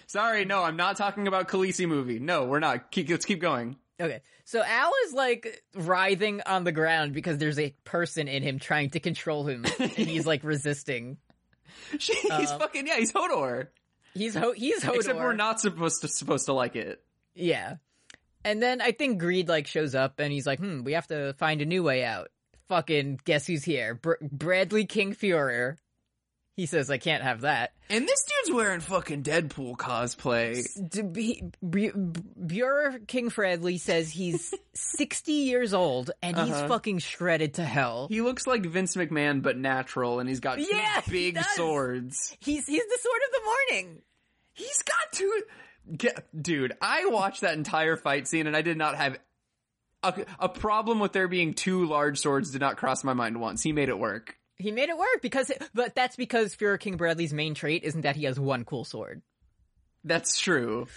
D: Sorry, no, I'm not talking about Khaleesi movie. No, we're not. Keep, let's keep going.
C: Okay. So Al is like writhing on the ground because there's a person in him trying to control him and he's like resisting.
D: She, he's
C: Uh,
D: fucking yeah, he's Hodor.
C: He's ho- he's Hodor.
D: Except we're not supposed to supposed to like it.
C: Yeah. And then I think Greed like shows up and he's like, "Hmm, we have to find a new way out." Fucking guess who's here? Br- Bradley King Fuhrer. He says, "I can't have that."
D: And this dude's wearing fucking Deadpool cosplay.
C: B- B- Bureau King Bradley says he's 60 years old and he's
D: Uh-huh.
C: fucking shredded to hell.
D: He looks like Vince McMahon but natural, and he's got two
C: Yeah,
D: big
C: does.
D: swords.
C: He's he's the sword of the morning.
D: He's got two. Dude, I watched that entire fight scene, and I did not have a, a problem with there being two large swords. Did not cross my mind once. He made it work.
C: He made it work because, but that's because Fuhrer King Bradley's main trait isn't that he has one cool sword.
D: That's true.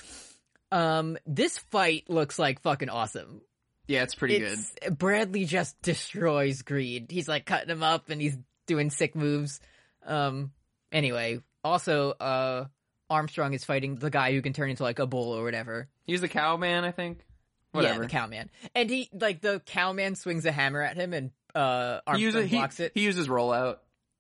C: Um, this fight looks like fucking awesome.
D: Yeah, it's pretty good.
C: Bradley just destroys Greed. He's like cutting him up and he's doing sick moves. Um, anyway, also, uh, Armstrong is fighting the guy who can turn into like a bull or whatever.
D: He's the cowman, I think. Whatever.
C: Yeah, the cowman. And he, like, the cowman swings a hammer at him and, uh, Armstrong
D: he uses, he,
C: blocks it.
D: he uses rollout.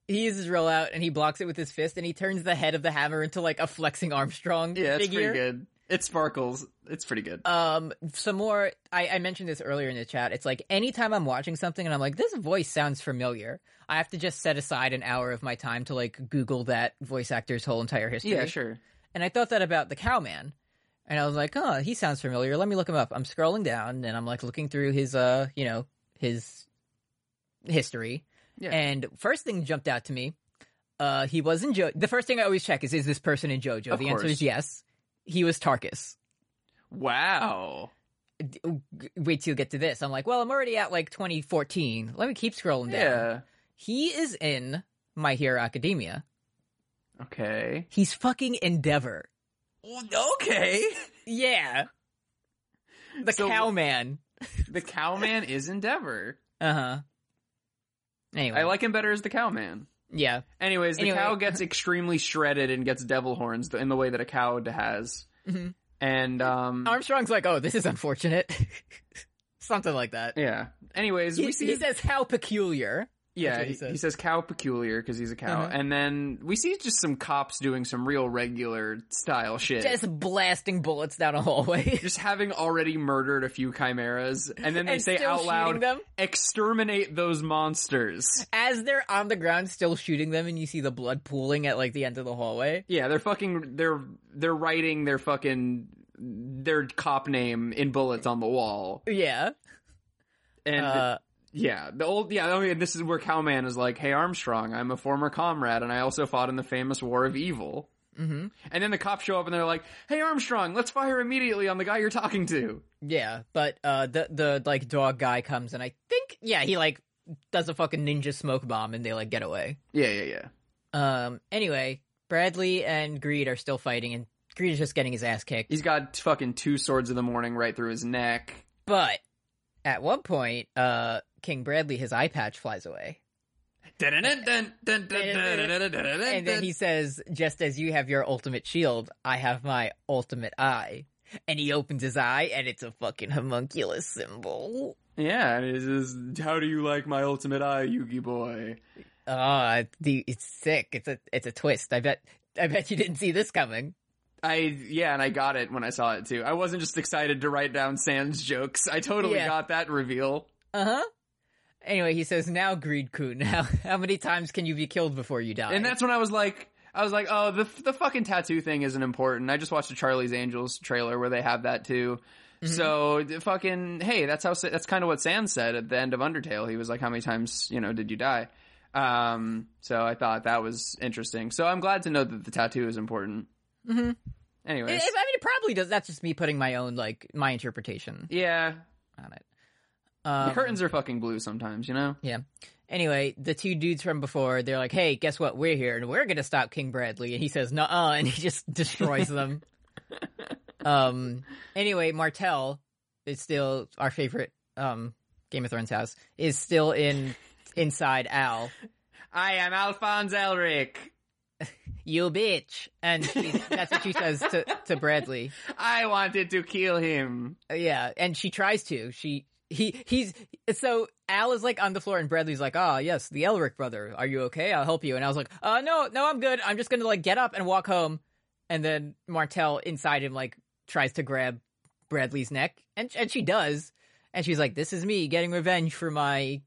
C: he uses roll out and he blocks it with his fist and he turns the head of the hammer into like a flexing Armstrong
D: Yeah, it's
C: figure.
D: pretty good. It sparkles. It's pretty good.
C: Um, some more. I, I mentioned this earlier in the chat. It's like anytime I'm watching something and I'm like, this voice sounds familiar. I have to just set aside an hour of my time to like Google that voice actor's whole entire history.
D: yeah, sure.
C: And I thought that about the cowman. And I was like, oh, he sounds familiar. Let me look him up. I'm scrolling down and I'm like looking through his, uh, you know, his history.
D: Yeah.
C: And first thing jumped out to me, uh, he was in Jo. The first thing I always check is, is this person in JoJo?
D: Of
C: the answer is yes. He was Tarkus.
D: Wow.
C: Wait till you get to this. I'm like, well, I'm already at like 2014. Let me keep scrolling down.
D: Yeah.
C: He is in My Hero Academia.
D: Okay.
C: He's fucking Endeavor.
D: Okay.
C: Yeah. The
D: So-
C: cowman.
D: The cowman is Endeavor.
C: Uh huh. Anyway.
D: I like him better as the cowman.
C: Yeah.
D: Anyways, the
C: Anyway.
D: cow gets extremely shredded and gets devil horns in the way that a cow has.
C: Mhm.
D: And um,
C: Armstrong's like, oh, this is unfortunate. Something like that.
D: Yeah. Anyways,
C: He,
D: we see
C: he says how peculiar.
D: Yeah, he,
C: says.
D: he says cow peculiar because he's a cow,
C: Uh-huh.
D: and then we see just some cops doing some real regular style shit.
C: Just blasting bullets down a hallway.
D: just having already murdered a few chimeras, and then they
C: And
D: say out loud,
C: them?
D: "Exterminate those monsters."
C: As they're on the ground still shooting them and you see the blood pooling at like the end of the hallway.
D: Yeah, they're fucking. They're they're writing their fucking their cop name in bullets on the wall,
C: Yeah.
D: and
C: Uh,
D: yeah, the old yeah. I mean, this is where Cowman is like, "Hey Armstrong, I'm a former comrade, and I also fought in the famous War of Evil." Mm-hmm. And then the cops show up and they're like, "Hey Armstrong, let's fire immediately on the guy you're talking to."
C: yeah, but uh the the like dog guy comes and I think yeah, he like does a fucking ninja smoke bomb and they like get away.
D: Yeah, yeah, yeah.
C: Um anyway, Bradley and Greed are still fighting and Greed is just getting his ass kicked.
D: He's got fucking two swords of the morning right through his neck.
C: But at one point, uh King Bradley his eye patch flies away. And then he says, just as you have your ultimate shield, I have my ultimate eye. And he opens his eye and it's a fucking homunculus symbol.
D: Yeah, and it is. How do you like my ultimate eye, Yugi boy?
C: Ah, the it's sick. It's a it's a twist. I bet I bet you didn't see this coming.
D: I yeah, and I got it when I saw it too. I wasn't just excited to write down Sans jokes. I totally
C: Yeah.
D: got that reveal.
C: Uh-huh. Anyway, he says, now Greed Kun, how how many times can you be killed before you die?
D: And that's when I was like, I was like, oh, the the fucking tattoo thing isn't important. I just watched a Charlie's Angels trailer where they have that too. So fucking hey, that's how that's kind of what Sans said at the end of Undertale. He was like, how many times you know did you die? Um, so I thought that was interesting. So I'm glad to know that the tattoo is important. Mm-hmm.
C: I
D: Anyways,
C: I mean, it probably does. That's just me putting my own, like, my interpretation
D: yeah,
C: on it. Um,
D: the curtains are fucking blue sometimes, you know.
C: Yeah. Anyway, the two dudes from before, they're like, hey, guess what? We're here and we're gonna stop King Bradley. And he says, no, uh, and he just destroys them. um, anyway, Martell is still our favorite, um, Game of Thrones house, is still in, inside Al.
D: I am Alphonse Elric.
C: You bitch. And she, that's what she says to, to Bradley.
D: I wanted to kill him.
C: Yeah, and she tries to. She he he's so Al is like on the floor and Bradley's like, "Ah, yes, the Elric brother. Are you okay? I'll help you." And I was like, "Uh, no, no, I'm good. I'm just gonna like get up and walk home." And then Martell inside him like tries to grab Bradley's neck, and and she does, and she's like, "This is me getting revenge for my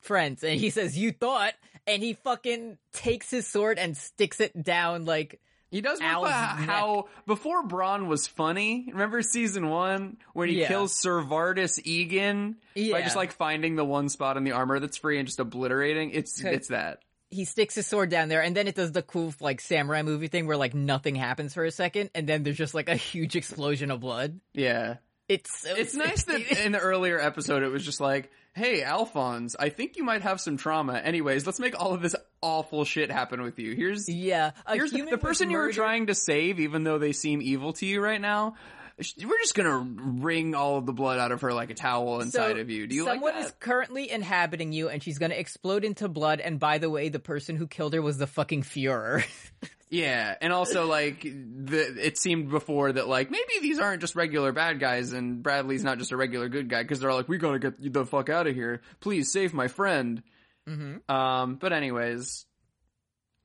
C: friends." And he says, "You thought?" And he fucking takes his sword and sticks it down like.
D: He does
C: Al's
D: remember how before Bronn was funny. Remember season one when he
C: Yeah.
D: kills Ser Vardis Egen by
C: Yeah.
D: just like finding the one spot in the armor that's free and just obliterating. It's
C: Okay.
D: it's that.
C: he sticks his sword down there and then it does the cool like samurai movie thing where like nothing happens for a second and then there's just like a huge explosion of blood.
D: Yeah,
C: It's so
D: it's nice that in the earlier episode it was just like, "Hey, Alphonse, I think you might have some trauma. Anyways, let's make all of this awful shit happen with you. Here's
C: yeah,
D: here's the, the person you were trying to save, even though they seem evil to you right now." We're just gonna wring all of the blood out of her like a towel inside
C: So,
D: of you. Do you like
C: someone
D: that?
C: is currently inhabiting you and she's gonna explode into blood and by the way the person who killed her was the fucking Fuhrer.
D: Yeah, and also like the it seemed before that like maybe these aren't just regular bad guys and Bradley's not just a regular good guy because they're all like we gotta get the fuck out of here. Please save my friend.
C: mm-hmm.
D: Um, but anyways,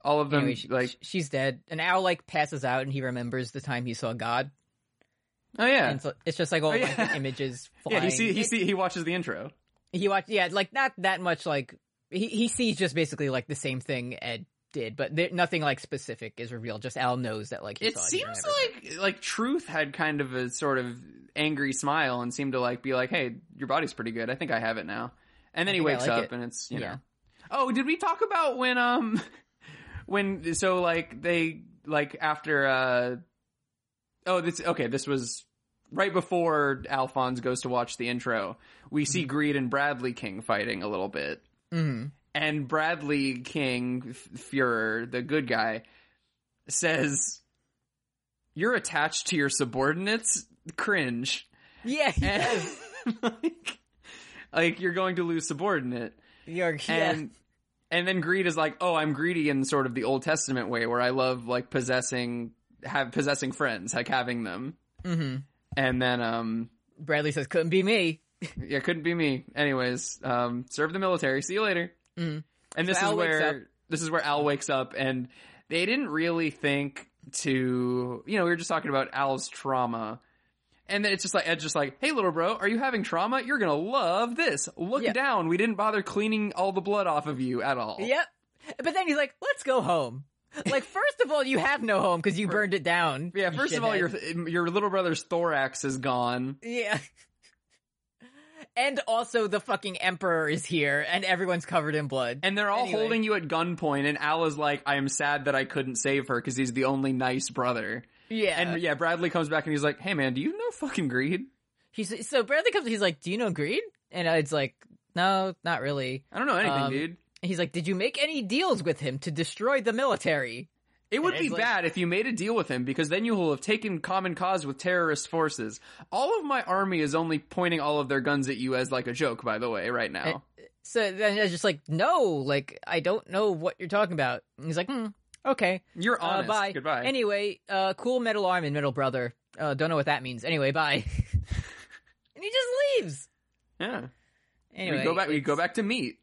D: all of them
C: anyway, she,
D: like
C: she's dead and Al like passes out and he remembers the time he saw God.
D: oh yeah
C: And so it's just like all
D: Oh,
C: like,
D: yeah.
C: the images
D: yeah he see he see he watches the intro.
C: He watched, yeah, like not that much. Like he he sees just basically like the same thing Ed did, but there, nothing like specific is revealed. Just Al knows that like
D: It seems like like Truth had kind of a sort of angry smile and seemed to like be like, "Hey, your body's pretty good. I think I have it now." And then he wakes
C: like
D: up
C: it.
D: and it's you
C: Yeah.
D: know. Oh, did we talk about when um when so like they like after uh oh this okay this was right before Alphonse goes to watch the intro. We see Greed and Bradley King fighting a little bit.
C: it.
D: And Bradley King, Fuhrer, the good guy, says, You're attached to your subordinates? Cringe.
C: Yeah,
D: like, like, you're going to lose subordinate.
C: You're, yeah.
D: And, and then Greed is like, Oh, I'm greedy in sort of the Old Testament way where I love, like, possessing, have, possessing friends, like having them.
C: hmm
D: And then, um,
C: Bradley says, "Couldn't be me."
D: yeah, couldn't be me. Anyways, um, serve the military. See you later.
C: Mhm.
D: And this
C: So
D: is where this is where Al wakes up, and they didn't really think to. You know, we were just talking about Al's trauma. And then it's just like Ed's just like, "Hey, little bro, are you having trauma? You're gonna love this. Look
C: Yeah.
D: down. We didn't bother cleaning all the blood off of you at all.
C: Yep. But then he's like, let's go home. Like, first of all, you have no home because you burned it down.
D: Yeah. First of all, your your little brother's thorax is gone.
C: Yeah. And also the fucking emperor is here and everyone's covered in blood.
D: And they're all
C: Anyway.
D: holding you at gunpoint, and Al is like, I am sad that I couldn't save her because he's the only nice brother.
C: yeah.
D: And yeah, Bradley comes back and he's like, hey man, do you know fucking Greed?
C: he's so Bradley comes he's like, "Do you know Greed?" And it's like, "No, not really."
D: I don't know anything,
C: Um,
D: dude.
C: And he's like, "Did you make any deals with him to destroy the military?"
D: It would be
C: like-
D: bad if you made a deal with him because then you will have taken common cause with terrorist forces. All of my army is only pointing all of their guns at you as like a joke, by the way, right now.
C: So then I was just like, "No, like I don't know what you're talking about." And he's like, "Hmm, okay."
D: You're
C: Uh,
D: honest.
C: bye.
D: Goodbye.
C: Anyway, uh, cool metal arm and metal brother. Uh, don't know what that means. Anyway, bye. and he just leaves.
D: yeah.
C: Anyway,
D: we go back. We go back to meet.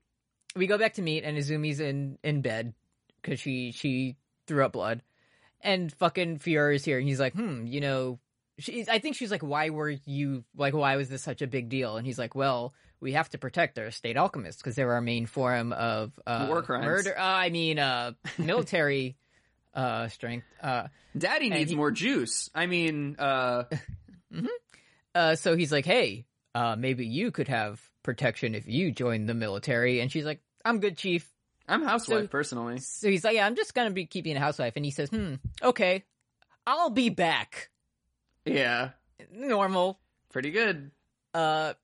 C: we go back to meet and Izumi's in in bed because she she threw up blood, and fucking Fiora is here and he's like, hmm, you know, she's I think she's like, why were you like, why was this such a big deal? And he's like, well, we have to protect our state alchemists because they're our main form of uh,
D: War crimes.
C: murder. Uh, I mean, uh, military uh strength. Uh,
D: Daddy needs
C: he-
D: more juice. I mean, uh,
C: uh, so he's like, hey, uh, maybe you could have protection if you join the military. And she's like, I'm good, chief.
D: I'm housewife
C: So-
D: personally.
C: So he's like, yeah, I'm just gonna be keeping a housewife. And he says, hmm, okay, I'll be back.
D: Yeah,
C: Normal.
D: pretty good.
C: Uh,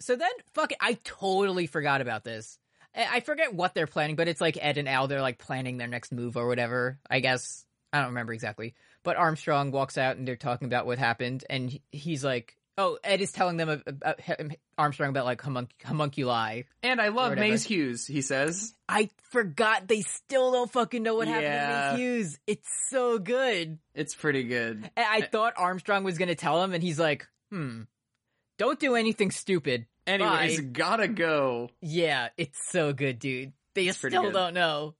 C: so then, fuck it, I totally forgot about this. I I forget what they're planning, but it's like Ed and Al, they're like planning their next move or whatever. I guess. I don't remember exactly. But Armstrong walks out and they're talking about what happened. And he- he's like, oh, Ed is telling them uh, uh, uh, about Armstrong about like homunc- homunculi.
D: And I love. Maes Hughes. He says.
C: I forgot they still don't fucking know what happened
D: Yeah.
C: to Maes Hughes. It's so good.
D: It's pretty good.
C: And I thought Armstrong was going to tell him, and he's like, hmm, don't do anything stupid.
D: Anyways,
C: Bye.
D: gotta go.
C: Yeah, it's so good, dude. They
D: pretty
C: still don't know.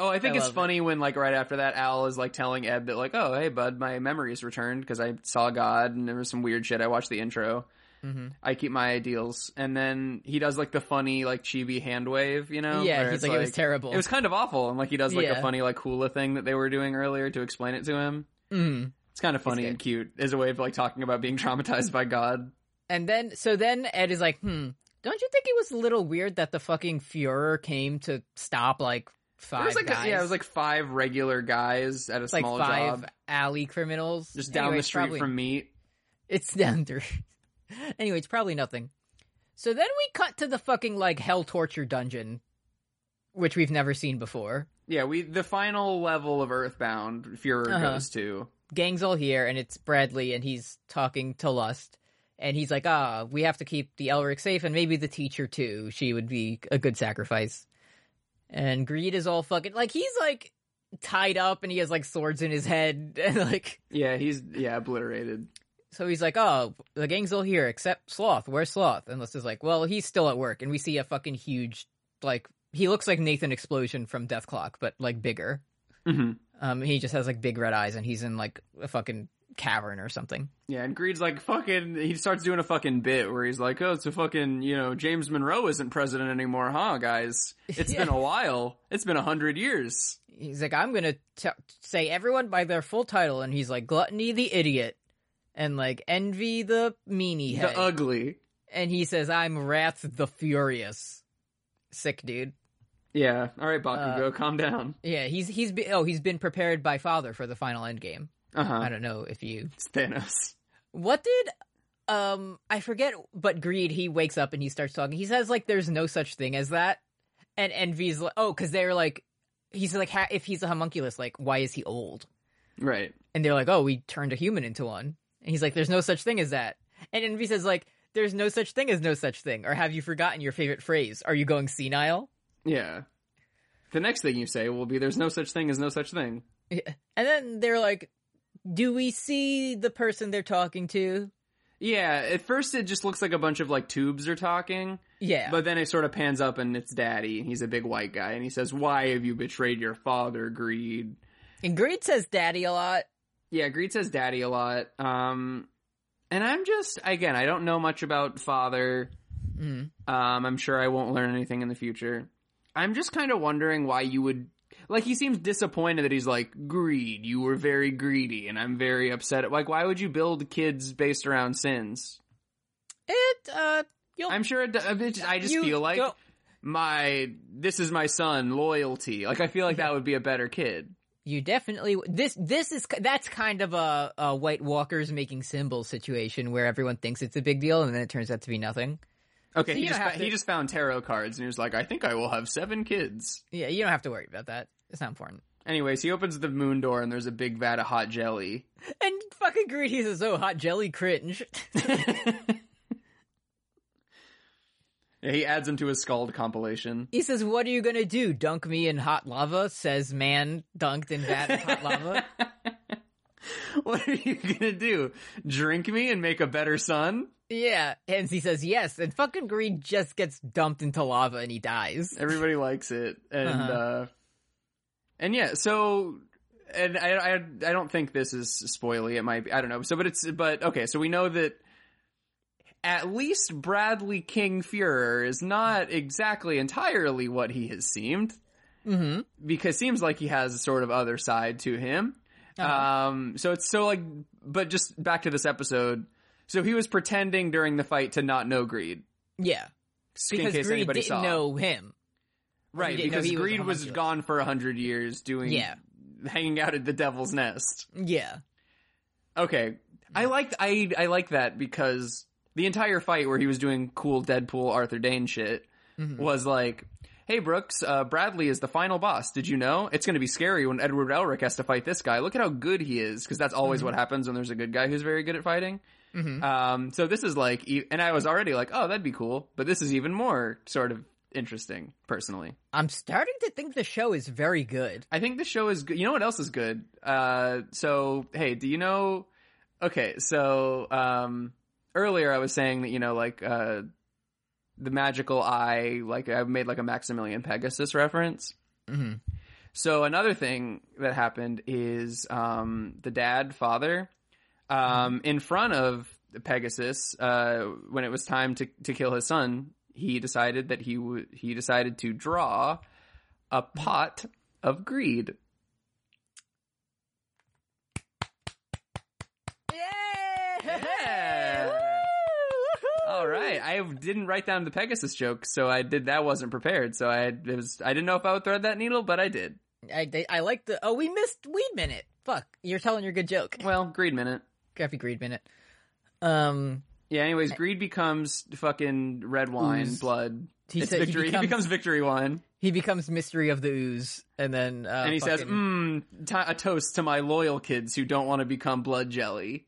D: Oh, I think
C: I
D: it's
C: love it.
D: funny when like right after that, Al is like telling Ed that like, oh, hey bud, my memories returned because I saw God and there was some weird shit. I watched the intro.
C: Mhm.
D: I keep my ideals, and then he does like the funny like chibi hand wave, you know?
C: yeah, he's
D: it's,
C: like, it was terrible.
D: It was kind of awful, and like he does like
C: Yeah.
D: a funny like hula thing that they were doing earlier to explain it to him.
C: Mm.
D: It's kind of funny and cute as a way of like talking about being traumatized by God.
C: And then, so then Ed is like, hmm, don't you think it was a little weird that the fucking Fuhrer came to stop like five
D: There was like
C: guys?
D: yeah, it was like five regular guys at a
C: like
D: small
C: five
D: job,
C: alley criminals.
D: just down
C: Anyway,
D: the street
C: probably-
D: from me.
C: It's down there. anyway, it's probably nothing. So then we cut to the fucking like hell torture dungeon, which we've never seen before.
D: Yeah, we the final level of Earthbound Führer
C: Uh-huh.
D: goes to.
C: Gang's all here, and it's Bradley, and he's talking to Lust, and he's like, "Ah, we have to keep the Elric safe, and maybe the teacher too. She would be a good sacrifice." And Greed is all fucking like he's like tied up, and he has like swords in his head, and like
D: Yeah, he's yeah obliterated.
C: so he's like, "Oh, the gang's all here except Sloth. Where's Sloth?" And Lust is like, "Well, he's still at work," and we see a fucking huge like he looks like Nathan Explosion from Dethklok, but like bigger.
D: hmm
C: Um, he just has like big red eyes, and he's in like a fucking cavern or something.
D: Yeah, and Greed's like fucking. He starts doing a fucking bit where he's like, "Oh, it's a fucking you know James Monroe isn't president anymore, huh, guys? It's
C: Yeah.
D: been a while. It's been a hundred years."
C: he's like, I'm gonna t- say everyone by their full title, and he's like, Gluttony the idiot, and like Envy the meanie head,
D: The ugly.
C: and he says, I'm Wrath the furious. Sick dude.
D: Yeah. All right,
C: Uh,
D: Bakugo, calm down.
C: Yeah, he's he's be- oh he's been prepared by father for the final end game.
D: Uh huh.
C: I don't know if you
D: It's Thanos.
C: what did um I forget, but Greed he wakes up and he starts talking. He says like there's no such thing as that, and Envy's like oh because they're like he's like ha- if he's a homunculus like why is he old?
D: Right.
C: And they're like, oh, we turned a human into one. And he's like, there's no such thing as that. And Envy says, like, there's no such thing as no such thing. Or have you forgotten your favorite phrase? Are you going senile?
D: Yeah. The next thing you say will be, "There's no such thing as no such thing." Yeah.
C: And then they're like, do we see the person they're talking to?
D: Yeah, at first it just looks like a bunch of like tubes are talking.
C: Yeah.
D: But then it sort of pans up and it's daddy. and He's a big white guy and he says, Why have you betrayed your father, Greed?
C: and Greed says daddy a lot.
D: Yeah, Greed says daddy a lot. Um, and I'm just, again, I don't know much about father. Um, I'm sure I won't learn anything in the future. I'm just kind of wondering why you would, like, he seems disappointed that he's like, Greed, you were very greedy and I'm very upset. Like, why would you build kids based around sins?
C: It, uh, you'll,
D: I'm sure it, I just feel like my, this is my son, loyalty. Like, I feel like that would be a better kid.
C: You definitely this this is that's kind of a, a White Walkers making symbols situation where everyone thinks it's a big deal and then it turns out to be nothing.
D: Okay,
C: So
D: he just,
C: don't have
D: fa-
C: to-
D: he just found tarot cards and he was like, I think I will have seven kids.
C: Yeah, you don't have to worry about that. It's not important.
D: Anyways, he opens the moon door and there's a big vat of hot jelly.
C: And fucking Greedy says, "Oh, hot jelly cringe."
D: Yeah, he adds him to his Scald compilation.
C: he says, "What are you gonna do? Dunk me in hot lava?" Says man dunked in vat of hot lava.
D: What are you gonna do? Drink me and make a better son?
C: Yeah, and he says yes, and fucking Greed just gets dumped into lava and he dies.
D: Everybody likes it, and
C: Uh-huh.
D: uh and yeah. So, and I, I I don't think this is spoily. It might be. I don't know. So, but it's but okay. So we know that at least Bradley King Fuhrer is not exactly entirely what he has seemed.
C: Mm-hmm.
D: because seems like he has a sort of other side to him. Um, so it's so like, but just back to this episode. So he was pretending during the fight to not know Greed,
C: Yeah,
D: in
C: because
D: case
C: Greed
D: anybody
C: didn't
D: saw.
C: know him.
D: Right? Because
C: he was
D: Greed was gone for a hundred years, doing
C: Yeah.
D: hanging out at the Devil's Nest.
C: Yeah,
D: Okay, I liked I I like that because the entire fight where he was doing cool Deadpool Arthur Dayne shit
C: Mm-hmm.
D: was like. Hey Brooks, uh, Bradley is the final boss. Did you know? It's going to be scary when Edward Elric has to fight this guy. Look at how good he is, because that's always what happens when there's a good guy who's very good at fighting. Um, so this is like, and I was already like, oh, that'd be cool, but this is even more sort of interesting, personally.
C: I'm starting to think the show is very good.
D: I think the show is good. You know what else is good? Uh, so hey, do you know? Okay, so um, earlier I was saying that you know, like uh, the magical eye, like I made like a Maximilian Pegasus reference.
C: Mm-hmm.
D: So another thing that happened is um, the dad, father, um, in front of Pegasus, uh, when it was time to to kill his son, he decided that he would he decided to draw a pot of greed.
C: Yeah.
D: All right, I didn't write down the Pegasus joke, so I did. That wasn't prepared, so I it was. I didn't know if I would thread that needle, but I did.
C: I, they- I like the. Oh, we missed Weed Minute. Fuck, you're telling your good joke.
D: Well, greed minute.
C: Crappy Greed Minute. Um,
D: Yeah. Anyways, greed becomes fucking red wine,
C: Ooze.
D: blood.
C: He
D: it's
C: said he
D: victory. He
C: becomes-
D: victory wine,
C: he becomes Mystery of the Ooze, and then uh,
D: and he says,
C: fucking,
D: "Mmm, t- a toast to my loyal kids who don't want to become blood jelly."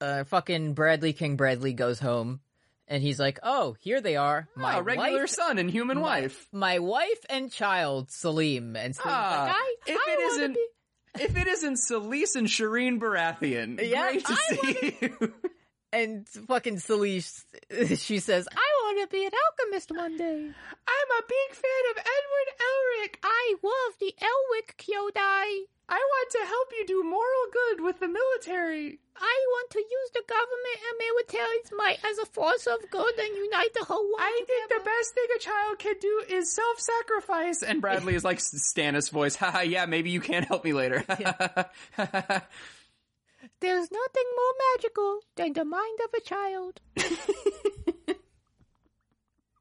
C: uh, fucking Bradley King Bradley goes home, and he's like, "Oh, here they are, my
D: My regular
C: wife,
D: son and human wife.
C: my wife and child, Selim." And Selim's
D: Ah,
C: like, I,
D: if
C: I
D: it
C: wanna
D: isn't-
C: be-
D: If it isn't Selyse and Shireen Baratheon,
C: Yeah,
D: great to
C: I
D: see you.
C: and fucking Selyse, she says, "I want to be an alchemist one day."
D: I'm a big fan of Edward Elric.
C: I love the Elric Kyodai.
D: I want to help you do moral good with the military.
C: I want to use the government and military's might as a force of good and unite the whole world.
D: I think the best thing a child can do is self-sacrifice. And Bradley is like Stannis' voice. Haha, yeah, maybe you can help me later.
C: There's nothing more magical than the mind of a child.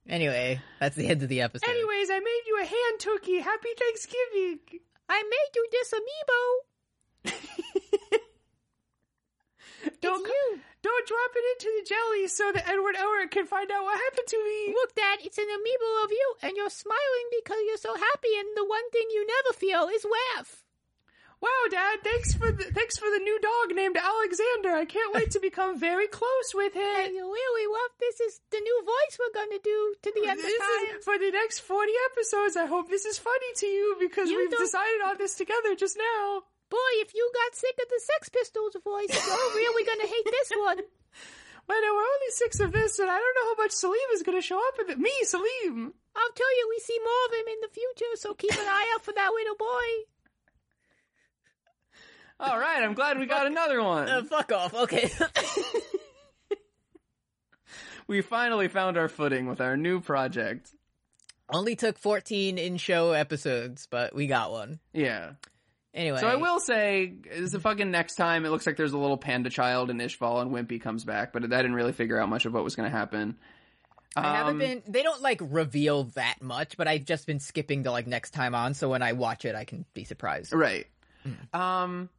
C: anyway, that's the end of the episode.
D: Anyways, I made you a hand turkey. Happy Thanksgiving.
C: I made you this amiibo.
D: Don't
C: you.
D: don't drop it into the jelly so that Edward Elric can find out what happened to me.
C: Look, Dad, it's an amiibo of you, and you're smiling because you're so happy, and the one thing you never feel is laugh.
D: Wow, Dad, thanks for the thanks for the new dog named Alexander. I can't wait to become very close with
C: I
D: him.
C: really love this is the new voice we're gonna do to the end of
D: This
C: time.
D: is for the next forty episodes. I hope this is funny to you because
C: You
D: we've
C: don't-
D: decided on this together just now.
C: Boy, if you got sick of the Sex Pistols voice, you're really gonna hate this one.
D: Wait, there were only six of this, and I don't know how much Selim is going to show up in it. Me, Selim.
C: I'll tell you, we see more of him in the future, so keep an eye out for that little boy.
D: All right, I'm glad we got another one.
C: Uh, fuck off. Okay.
D: we finally found our footing with our new project.
C: Only took 14 in show episodes, but we got one.
D: Yeah.
C: Anyway.
D: So I will say, is the fucking next time it looks like there's a little panda child and Ishval and Wimpy comes back, but I didn't really figure out much of what was going to happen.
C: I haven't
D: Um,
C: been. They don't like reveal that much, but I've just been skipping to like next time on, so when I watch it, I can be surprised.
D: right. Um,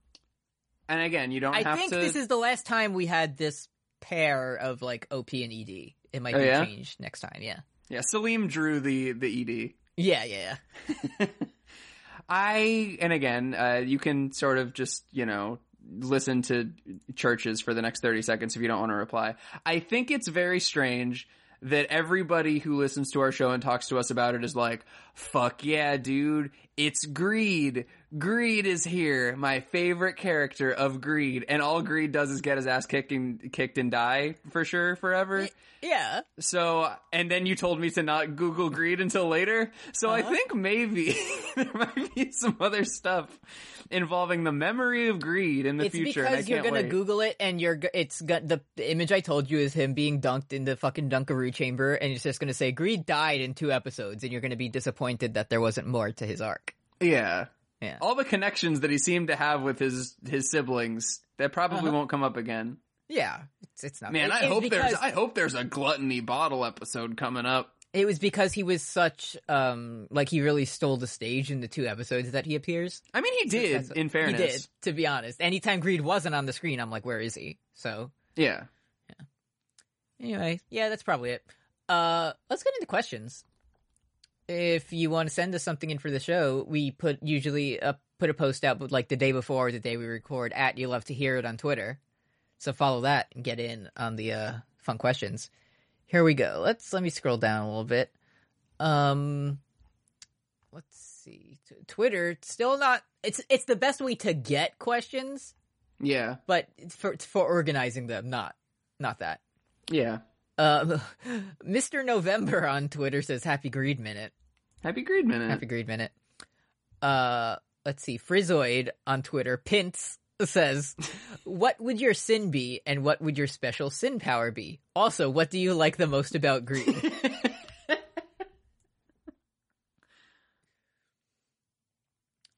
D: and again, you don't have to.
C: I think
D: to.
C: this is the last time we had this pair of like OP and ED. It might
D: Oh,
C: be
D: yeah?
C: changed next time. Yeah.
D: yeah, Selim drew the the ED.
C: Yeah. Yeah. Yeah.
D: I and again, uh, you can sort of just you know listen to churches for the next thirty seconds if you don't want to reply. I think it's very strange that everybody who listens to our show and talks to us about it is like, "Fuck yeah, dude! It's Greed. Greed is here. My favorite character of Greed." And all Greed does is get his ass kicked and kicked and die for sure forever.
C: Yeah.
D: So, and then you told me to not Google greed until later. So I
C: Uh-huh.
D: think maybe there might be some other stuff involving the memory of greed in the
C: It's
D: future. I
C: because you're gonna
D: wait.
C: Google it and you're. It's got the, the image I told you is him being dunked in the fucking Dunkaroo chamber, and it's just gonna say Greed died in two episodes, and you're gonna be disappointed that there wasn't more to his arc.
D: Yeah.
C: Yeah.
D: All the connections that he seemed to have with his his siblings that probably
C: Uh-huh.
D: won't come up again.
C: Yeah, it's it's not.
D: Man,
C: it-
D: I
C: it's
D: hope there's I hope there's a gluttony bottle episode coming up.
C: It was because he was such um like he really stole the stage in the two episodes that he appears.
D: I mean, he did.
C: That's-
D: in fairness,
C: he did. To be honest, anytime Greed wasn't on the screen, I'm like, where is he? So
D: yeah, Yeah.
C: anyway, yeah, that's probably it. Uh, let's get into questions. If you want to send us something in for the show, we put usually put a post out, but like the day before or the day we record at you love to hear it on Twitter. So follow that and get in on the uh, fun questions. Here we go. Let's let me scroll down a little bit. Um, let's see. T- Twitter still not. It's it's the best way to get questions,
D: Yeah.
C: but it's for it's for organizing them, not not that.
D: Yeah.
C: Uh, Mr. November on Twitter says Happy Greed Minute.
D: Happy greed minute.
C: Happy Greed Minute. Uh, let's see. Frizoid on Twitter, Pints says, What would your sin be and what would your special sin power be? Also, what do you like the most about greed?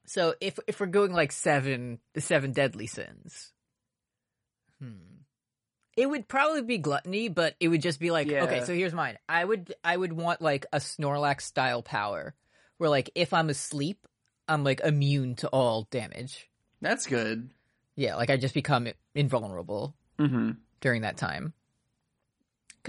C: so if if we're going like seven the seven deadly sins. Hmm. It would probably be gluttony, but it would just be like
D: Yeah.
C: okay, so here's mine. I would I would want like a Snorlax style power where like if I'm asleep, I'm like immune to all damage.
D: That's good.
C: Yeah, like I just become invulnerable
D: Mm-hmm.
C: during that time.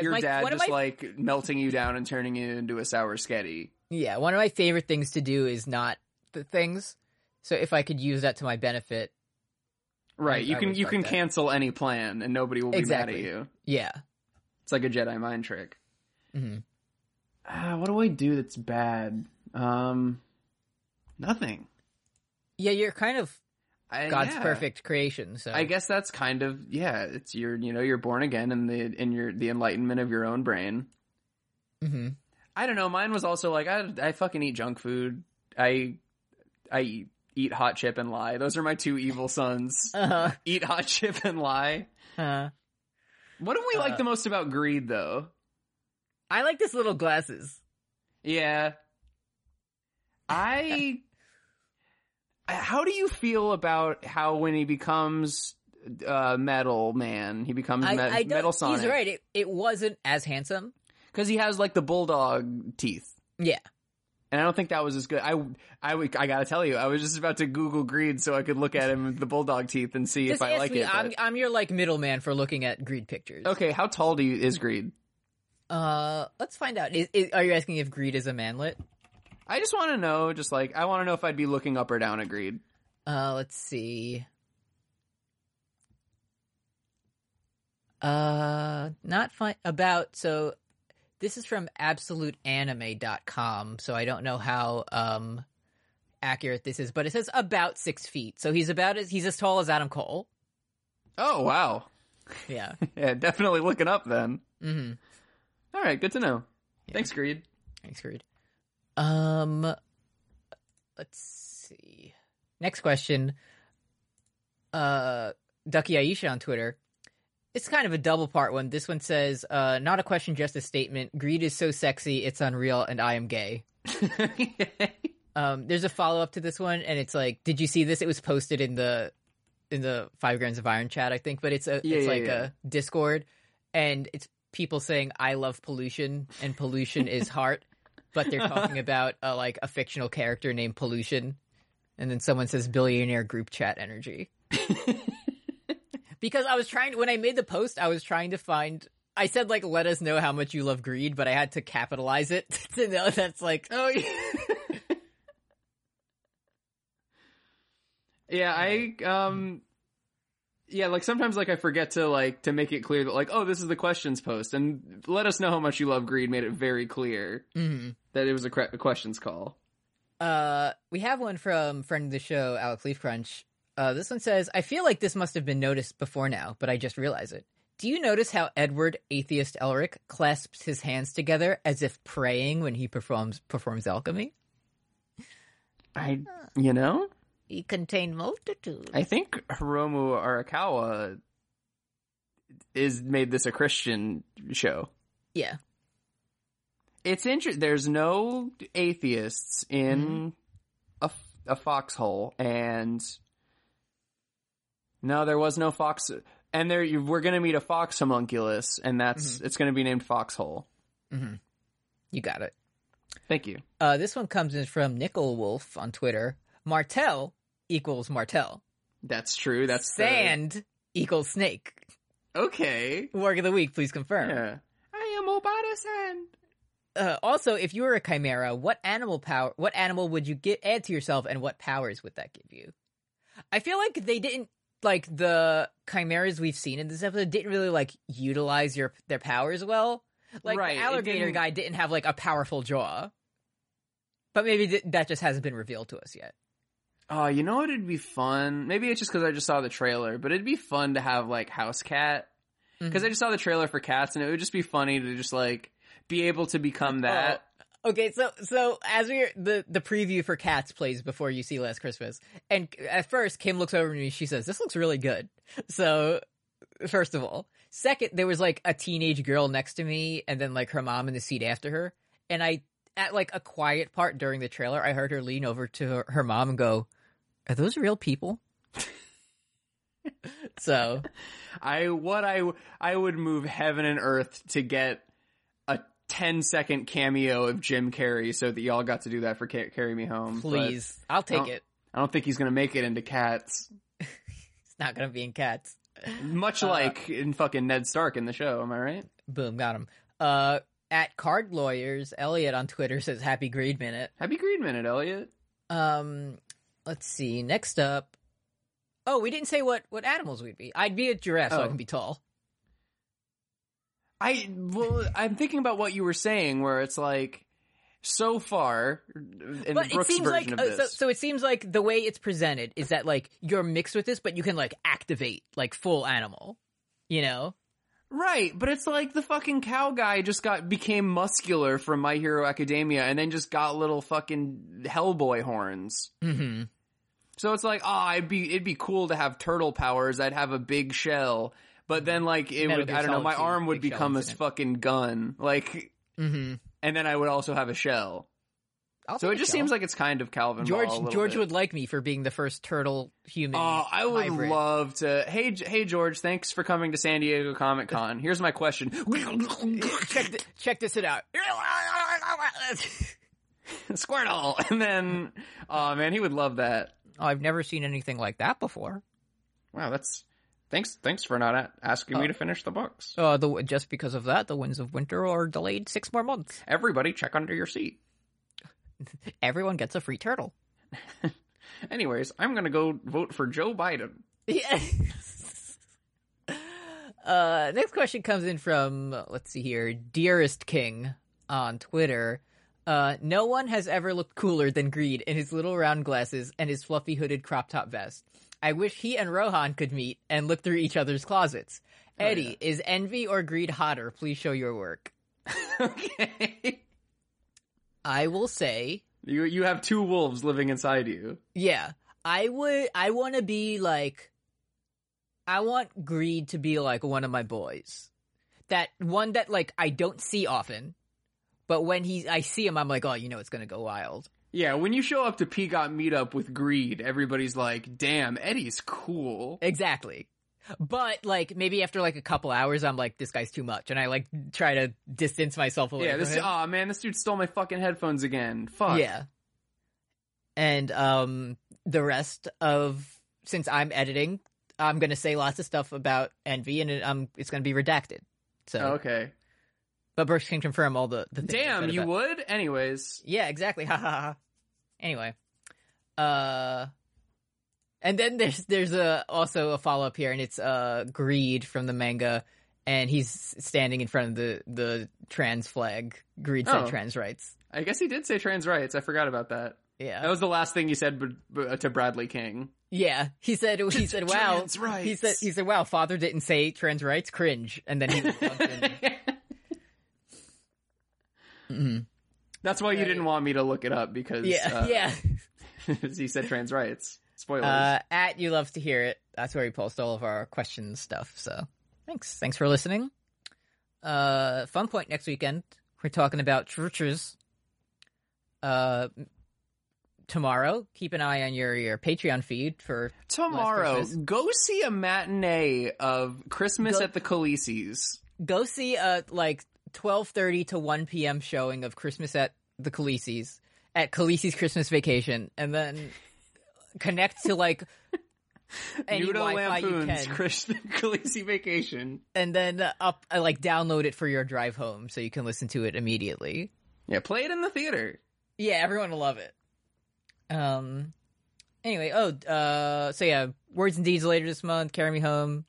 D: Your
C: my-
D: dad just
C: my-
D: like melting you down and turning you into a sour sketty.
C: Yeah, one of my favorite things to do is not the things. So if I could use that to my benefit,
D: Right.
C: I-
D: you can you can
C: that.
D: cancel any plan and nobody will be
C: Exactly.
D: mad at you.
C: yeah.
D: It's like a Jedi mind trick.
C: hmm
D: Uh, what do I do that's bad? Um, nothing.
C: Yeah, you're kind of
D: I,
C: God's
D: yeah.
C: perfect creation. So
D: I guess that's kind of yeah. It's your you know you're born again in the in your the enlightenment of your own brain.
C: hmm
D: I don't know. Mine was also like I I fucking eat junk food. I I eat, hot chip and lie. Those are my two evil sons.
C: Uh-huh.
D: eat hot chip and lie.
C: Uh,
D: What do we like
C: Uh,
D: the most about greed though?
C: I like this little glasses.
D: Yeah. I. How do you feel about how when he becomes uh, Metal Man, he becomes
C: I,
D: me-
C: I
D: Metal Sonic?
C: He's right. It, it wasn't as handsome.
D: Because he has like the bulldog teeth.
C: Yeah.
D: And I don't think that was as good. I, I, I gotta tell you, I was just about to Google Greed so I could look at him with the bulldog teeth and see
C: Just
D: if I like
C: me.
D: it.
C: I'm I'm your like middleman for looking at greed pictures.
D: Okay, how tall do you is Greed?
C: Uh, let's find out. Is, is, are you asking if greed is a manlet?
D: I just want to know, just like I want to know if I'd be looking up or down at Greed.
C: Uh, let's see. Uh, not fine about so. This is from absoluteanime.com, so I don't know how um accurate this is, but it says about six feet. So he's about as he's as tall as Adam Cole.
D: Oh wow,
C: Yeah.
D: Yeah, definitely looking up then.
C: hmm
D: All right, good to know. Thanks, Greed.
C: Thanks, Creed. Um, let's see. Next question. Uh, Ducky Aisha on Twitter. It's kind of a double part one. This one says, uh, not a question, just a statement. Greed is so sexy, it's unreal, and I am gay. Um, there's a follow up to this one, and it's like, did you see this? It was posted in the in the Five Grams of Iron chat, I think, but it's a
D: Yeah,
C: it's
D: yeah,
C: like
D: yeah.
C: a Discord, and it's people saying I love pollution, and pollution is heart, but they're talking about uh, like a fictional character named Pollution, and then someone says billionaire group chat energy. because I was trying when I made the post, I was trying to find. I said like, let us know how much you love greed, but I had to capitalize it to know that's like
D: Oh yeah. yeah, I um yeah, like sometimes like I forget to like to make it clear that like oh this is the questions post and let us know how much you love greed made it very clear
C: mhm.
D: that it was a, cre- a questions call.
C: Uh, we have one from friend of the show, Alex Leaf Crunch. Uh, this one says, I feel like this must have been noticed before now, but I just realized it. Do you notice how Edward, atheist Elric, clasps his hands together as if praying when he performs performs alchemy?
D: I you know,
C: He contained multitudes.
D: I think Hiromu Arakawa is made this a Christian show.
C: yeah.
D: It's interesting. There's no atheists in a, a foxhole, and no, there was no fox. And there, you- we're going to meet a fox homunculus, and that's it's going to be named Foxhole.
C: You got it.
D: Thank you.
C: Uh, this one comes in from Nickel Wolf on Twitter. Martell equals Martell.
D: That's true. That's the-
C: Sand equals snake.
D: okay.
C: Work of the week, please confirm.
D: Yeah. I am Obara Sand.
C: Uh, also, if you were a chimera, what animal power? What animal would you get add to yourself, and what powers would that give you? I feel like they didn't like the chimeras we've seen in this episode didn't really like utilize your their powers well. Like
D: Right,
C: the alligator
D: didn't-
C: guy didn't have like a powerful jaw, but maybe th- that just hasn't been revealed to us yet.
D: Oh, you know what? It'd be fun. Maybe it's just because I just saw the trailer, but it'd be fun to have like House Cat mm-hmm. because I just saw the trailer for cats, and it would just be funny to just like be able to become that.
C: Okay, so so as we the the preview for Cats plays before you see Last Christmas, and at first Kim looks over to me, she says, "This looks really good." So first of all, second, there was like a teenage girl next to me, and then like her mom in the seat after her, and I at like a quiet part during the trailer, I heard her lean over to her, her mom and go, "Are those real people?" so
D: I what I I would move heaven and earth to get 10 second cameo of Jim Carrey so that y'all got to do that for Ca- Carry Me Home. but
C: please, I'll take
D: don't-
C: it.
D: I don't think he's going to make it into Cats.
C: It's not gonna be in Cats.
D: Much like in fucking Ned Stark in the show, am I right?
C: Boom, got him. Uh, at Card Lawyers, Elliot on Twitter says Happy Greed Minute.
D: Happy Green Minute, Elliot.
C: Um, let's see. Next up, oh, we didn't say what what animals we'd be. I'd be a giraffe, so I
D: Oh.
C: can be tall.
D: I well, I'm thinking about what you were saying, where it's like so far in
C: But it seems like uh, so. So it seems like the way it's presented is that like you're mixed with this, but you can like activate like full animal. You know?
D: Right, but it's like the fucking cow guy just got became muscular from My Hero Academia and then just got little fucking Hellboy horns.
C: Mm-hmm.
D: So it's like, oh, it'd be it'd be cool to have turtle powers. I'd have a big shell, but then like it
C: Metal
D: would,
C: Gear
D: I don't know,
C: Solid
D: my
C: 2,
D: arm would
C: big shell
D: become a
C: incident.
D: fucking gun, like,
C: Mm-hmm.
D: and then I would also have a shell. So it just seems like it's kind of Calvin
C: George
D: Ball a little
C: George
D: bit.
C: would like me for being the first turtle human.
D: Oh, I would
C: hybrid.
D: love to. Hey, J- hey, George. Thanks for coming to San Diego Comic Con. Here's my question.
C: check th- check this it out.
D: Squirtle, and then, oh man, he would love that.
C: Oh, I've never seen anything like that before.
D: Wow, that's thanks. Thanks for not asking me to finish the books.
C: Uh, the just because of that, the winds of winter are delayed six more months.
D: Everybody, check under your seat.
C: Everyone gets a free turtle.
D: Anyways, I'm gonna go vote for Joe Biden.
C: Yes. uh, next question comes in from let's see here, dearest king on Twitter. Uh, no one has ever looked cooler than Greed in his little round glasses and his fluffy hooded crop top vest. I wish he and Rohan could meet and look through each other's closets. Oh, Eddie, is envy or greed hotter? Please show your work.
D: okay.
C: I will say,
D: You you have two wolves living inside you.
C: yeah, I would, I want to be like, I want greed to be like one of my boys. That one that like I don't see often, but when he, I see him, I'm like, oh, you know, it's gonna go wild.
D: Yeah, when you show up to Peacock meetup with greed, everybody's like, "Damn, Eddie's cool."
C: Exactly. But like maybe after like a couple hours, I'm like, this guy's too much, and I like try to distance myself away.
D: Yeah,
C: from
D: this oh man, this dude stole my fucking headphones again. Fuck.
C: Yeah. And um the rest of since I'm editing, I'm gonna say lots of stuff about envy, and it, um it's gonna be redacted. So,
D: Oh, Okay.
C: but Brooks can confirm all the the things
D: Damn, you
C: about-
D: would? Anyways.
C: Yeah, exactly. Ha ha ha. Anyway, uh, and then there's there's a also a follow up here, and it's uh Greed from the manga, and he's standing in front of the the trans flag. Greed said
D: Oh.
C: trans rights.
D: I guess he did say trans rights. I forgot about that.
C: Yeah,
D: That was the last thing he said b- b- to Bradley King.
C: yeah. He said he said wow.
D: Trans rights.
C: He said he said wow. Father didn't say trans rights. Cringe. And then he was Mhm.
D: That's why you didn't want me to look it up because
C: yeah
D: uh,
C: yeah.
D: he said trans rights. Spoilers.
C: Uh, at you love to hear it. That's where we post all of our questions stuff. So thanks. Thanks for listening. Uh, fun point next weekend. We're talking about churches. Uh, tomorrow, keep an eye on your, your Patreon feed for
D: Tomorrow, go see a matinee of Christmas
C: Go-
D: at the Khaleesi's.
C: go see a like 12:30 to 1 p.m. showing of Christmas at the Khaleesi's at Khaleesi's Christmas Vacation and then connect to like any
D: Nudo
C: Wi-Fi you
D: Lampoon's
C: can.
D: Christmas Khaleesi vacation.
C: and then up uh, like download it for your drive home so you can listen to it immediately.
D: Yeah, play it in the theater.
C: Yeah, everyone will love it. Um anyway, oh uh so yeah, words and deeds later this month, carry me home,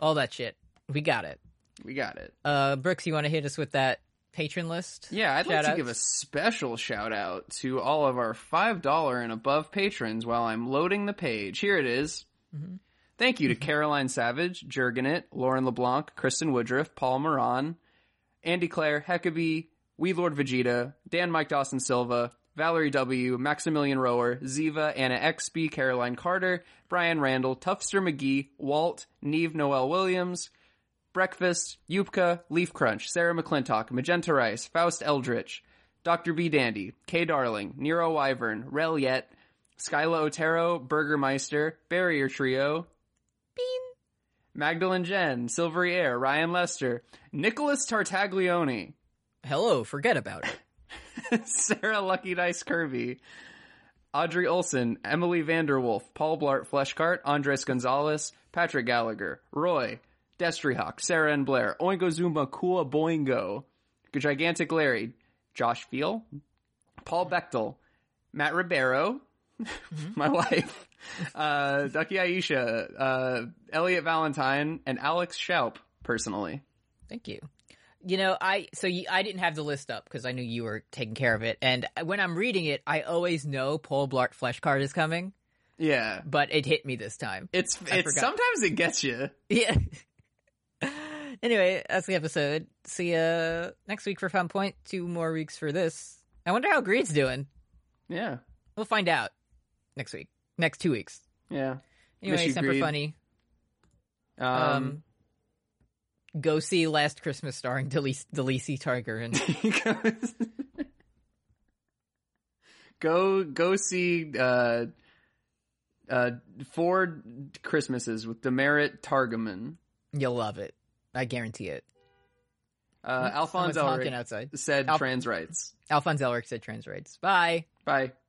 C: all that shit. We got it.
D: We got it.
C: Uh Brooks, you want to hit us with that patron list?
D: Yeah, I'd like to give a special shout out to all of our $5 and above patrons while I'm loading the page. Here it is. Thank you to Caroline Savage, Jurgenit, Lauren LeBlanc, Kristen Woodruff, Paul Moran, Andy Clare, Heckabee, We Lord Vegeta, Dan Mike Dawson Silva, Valerie W., Maximilian Rower, Ziva, Anna XB, Caroline Carter, Brian Randall, Tufster McGee, Walt, Neve Noel Williams, Breakfast, Yupka, Leaf Crunch, Sarah McClintock, Magenta Rice, Faust Eldritch, Dr. B. Dandy, K. Darling, Nero Wyvern, Rel Yet, Skyla Otero, Burgermeister, Barrier Trio, Bean, Magdalene Jen, Silvery Air, Ryan Lester, Nicholas Tartaglione,
C: Hello, forget about it.
D: Sarah Lucky Dice Kirby, Audrey Olson, Emily Vanderwolf, Paul Blart Fleshcart, Andres Gonzalez, Patrick Gallagher, Roy, Destryhawk, Sarah and Blair, Oingo Zumba Kua Boingo, Gigantic Larry, Josh Feel, Paul Bechtel, Matt Ribeiro, my wife, uh, Ducky Aisha, uh, Elliot Valentine, and Alex Schaup, personally.
C: Thank you. You know, I so you, I didn't have the list up because I knew you were taking care of it, and when I'm reading it, I always know Paul Blart Flesh Card is coming,
D: Yeah.
C: but it hit me this time.
D: It's,
C: I
D: it's,
C: forgot.
D: sometimes it gets you.
C: Yeah. Anyway, that's the episode. See ya next week for Fun Point. Two more weeks for this. I wonder how Greed's doing.
D: Yeah.
C: We'll find out next week. Next two weeks.
D: Yeah.
C: Anyway,
D: you,
C: Semper
D: Greed.
C: Funny.
D: Um,
C: Um, go see Last Christmas starring Delisi, Delisi Tiger and
D: go go see uh uh four Christmases with Demerit Targaman.
C: you'll love it. I guarantee it.
D: Uh, Alphonse Elric
C: outside.
D: said
C: Al-
D: trans rights.
C: Alphonse Elric said trans rights. Bye.
D: Bye.